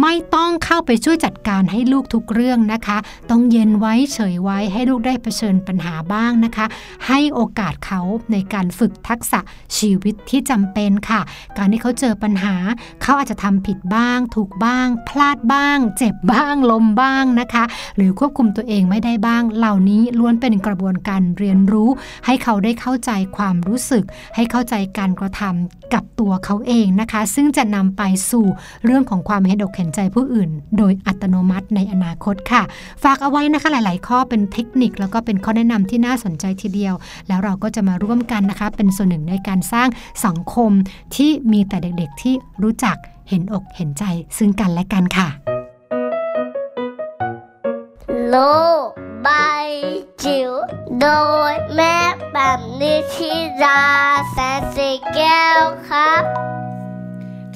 ไม่ต้องเข้าไปช่วยจัดการให้ลูกทุกเรื่องนะคะ ต้องเย็นไว้เฉยไว้ให้ลูกได้เผชิญปัญหาบ้างนะคะ ให้โอกาสเขาในการฝึกทักษะชีวิตที่จำเป็นค่ะ การที่เขาเจอปัญหา เขาอาจจะทำผิดบ้าง ถูกบ้าง พลาดบ้าง เจ็บบ้างลมบ้างนะคะ หรือควบคุมตัวเองไม่ได้บ้าง เหล่านี้ล้วนเป็นกระบวนการเรียนรู้ ให้เขาได้เข้าใจความรู้สึก ให้เข้าใจการกระทำกับตัวเขาเองนะคะ ซึ่งจะนำไปสู่เรื่องของความเห็นอกเห็นใจผู้อื่น โดยอัตโนมัติในอนาคตค่ะ ฝากเอาไว้นะคะหลาย ๆ ข้อเป็นเทคนิคแล้วก็เป็นข้อแนะนำที่น่าสนใจทีเดียว แล้วเราก็จะมาร่วมกันนะคะ เป็นส่วนหนึ่งในการสร้างสังคมที่มีแต่เด็ก ๆ ที่รู้จักเห็นอกเห็นใจซึ่งกันและกันค่ะ โลกใบจิ๋วโดยแม่แบบนิชิราแสนสีแก้วครับ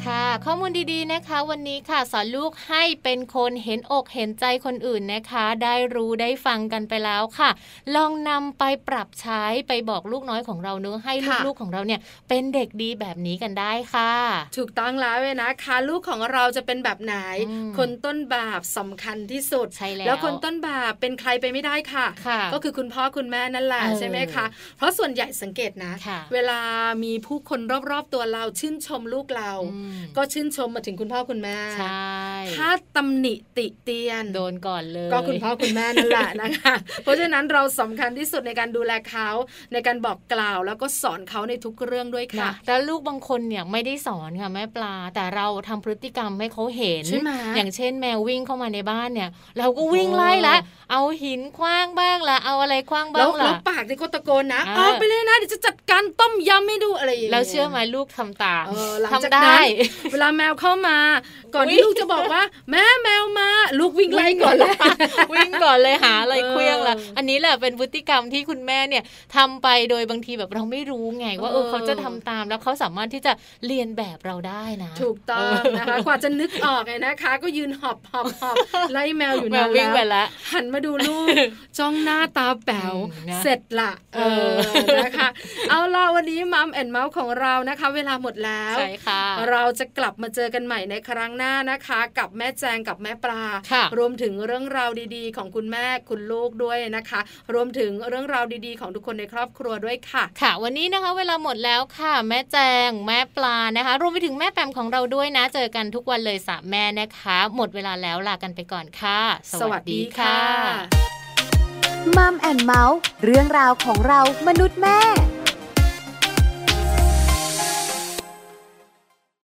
ค่ะ ข้อมูลดีๆนะคะ วันนี้ค่ะสอนลูกให้เป็นคนเห็นอกเห็นใจคนอื่นนะคะ ได้รู้ได้ฟังกันไปแล้วค่ะ ลองนำไปปรับใช้ไปบอกลูกน้อยของเราเนื้อะให้ค่ะลูกๆของเราเนี่ย เป็นเด็กดีแบบนี้กันได้ค่ะ ถูกต้องแล้วเว้ยนะคะลูกของเราจะเป็นแบบไหนอืมคนต้นแบบสำคัญที่สุดใช่แล้วแล้วคนต้นแบบเป็นใครไปไม่ได้ค่ะค่ะก็คือคุณพ่อคุณแม่นั่นแหละเออใช่ไหมคะเพราะส่วนใหญ่สังเกตนะค่ะเวลามีผู้คนรอบๆตัวเราชื่นชมลูกเราอืมก็ชื่นชมมาถึงคุณพ่อคุณแม่ใช่ถ้าตำหนิติเตียนโดนก่อนเลย ก็คุณพ่อคุณแม่นั่นแหละนะคะ เพราะฉะนั้นเราสำคัญที่สุดในการดูแลเขาในการบอกกล่าวแล้วก็สอนเขาในทุกเรื่องด้วยค่ะนะแล้วลูกบางคนเนี่ยไม่ได้สอนค่ะแม่ปลา แต่เราทำพฤติกรรมให้เขาเห็นใช่ไหมอย่างเช่น แมววิ่งเข้ามาในบ้านเนี่ย เราก็วิ่งไล่ละเอาหินคว้างบ้างละเอาอะไรคว้างแล้บ้าวงแล้วละปากนี่ก็ตะโกนนะอ่าเอาไปเลยนะเดี๋ยวจะจัดการต้มยำให้ดูอะไรอย่างเงี้ยแล้วเชื่อไหมลูกทำตามเออหลังจากทำได้นั้นเวลาแมวเข้ามา ก่อนที่ลูกจะบอกว่า แม่แมวมาลูกวิ่งไล่ก่อนเลยวิ่งก่อนเลยหาอะไรเออเคลี้ยงละอันนี้แหละเป็นพฤติกรรมที่คุณแม่เนี่ยทำไปโดยบางทีแบบเราไม่รู้ไง ว่าเออเออเขาจะทำตามแล้วเขาสามารถที่จะเรียนแบบเราได้นะ ถูกต้องนะคะกว่าจะนึกออกไงนะคะ ก็ยืนหอบหอบหอบไล่แมวอยู่แมนาวนวิ่งไปแล้วละหันมาดูลูกจ้องหน้าตาแป๋วอืมนะเสร็จละเอเอออนะคะ เอาล่ะวันนี้มัมแอนเมาส์ของเรานะคะ เวลาหมดแล้วใช่ค่ะเราจะกลับมาเจอกันใหม่ในครั้งหน้านะคะ กับแม่แจงกับแม่ปลาค่ะรวมถึงเรื่องราวดีๆ ของคุณแม่คุณลูกด้วยนะคะ รวมถึงเรื่องราวดีๆ ของทุกคนในครอบครัวด้วยค่ะ ค่ะ วันนี้นะคะ เวลาหมดแล้วค่ะ แม่แจงแม่ปลานะคะ รวมไปถึงแม่แปมของเราด้วยนะ เจอกันทุกวันเลยสามแม่นะคะ หมดเวลาแล้วลากันไปก่อนค่ะ สวัสดีค่ะมัมแอนเมาส์เรื่องราวของเรามนุษย์แม่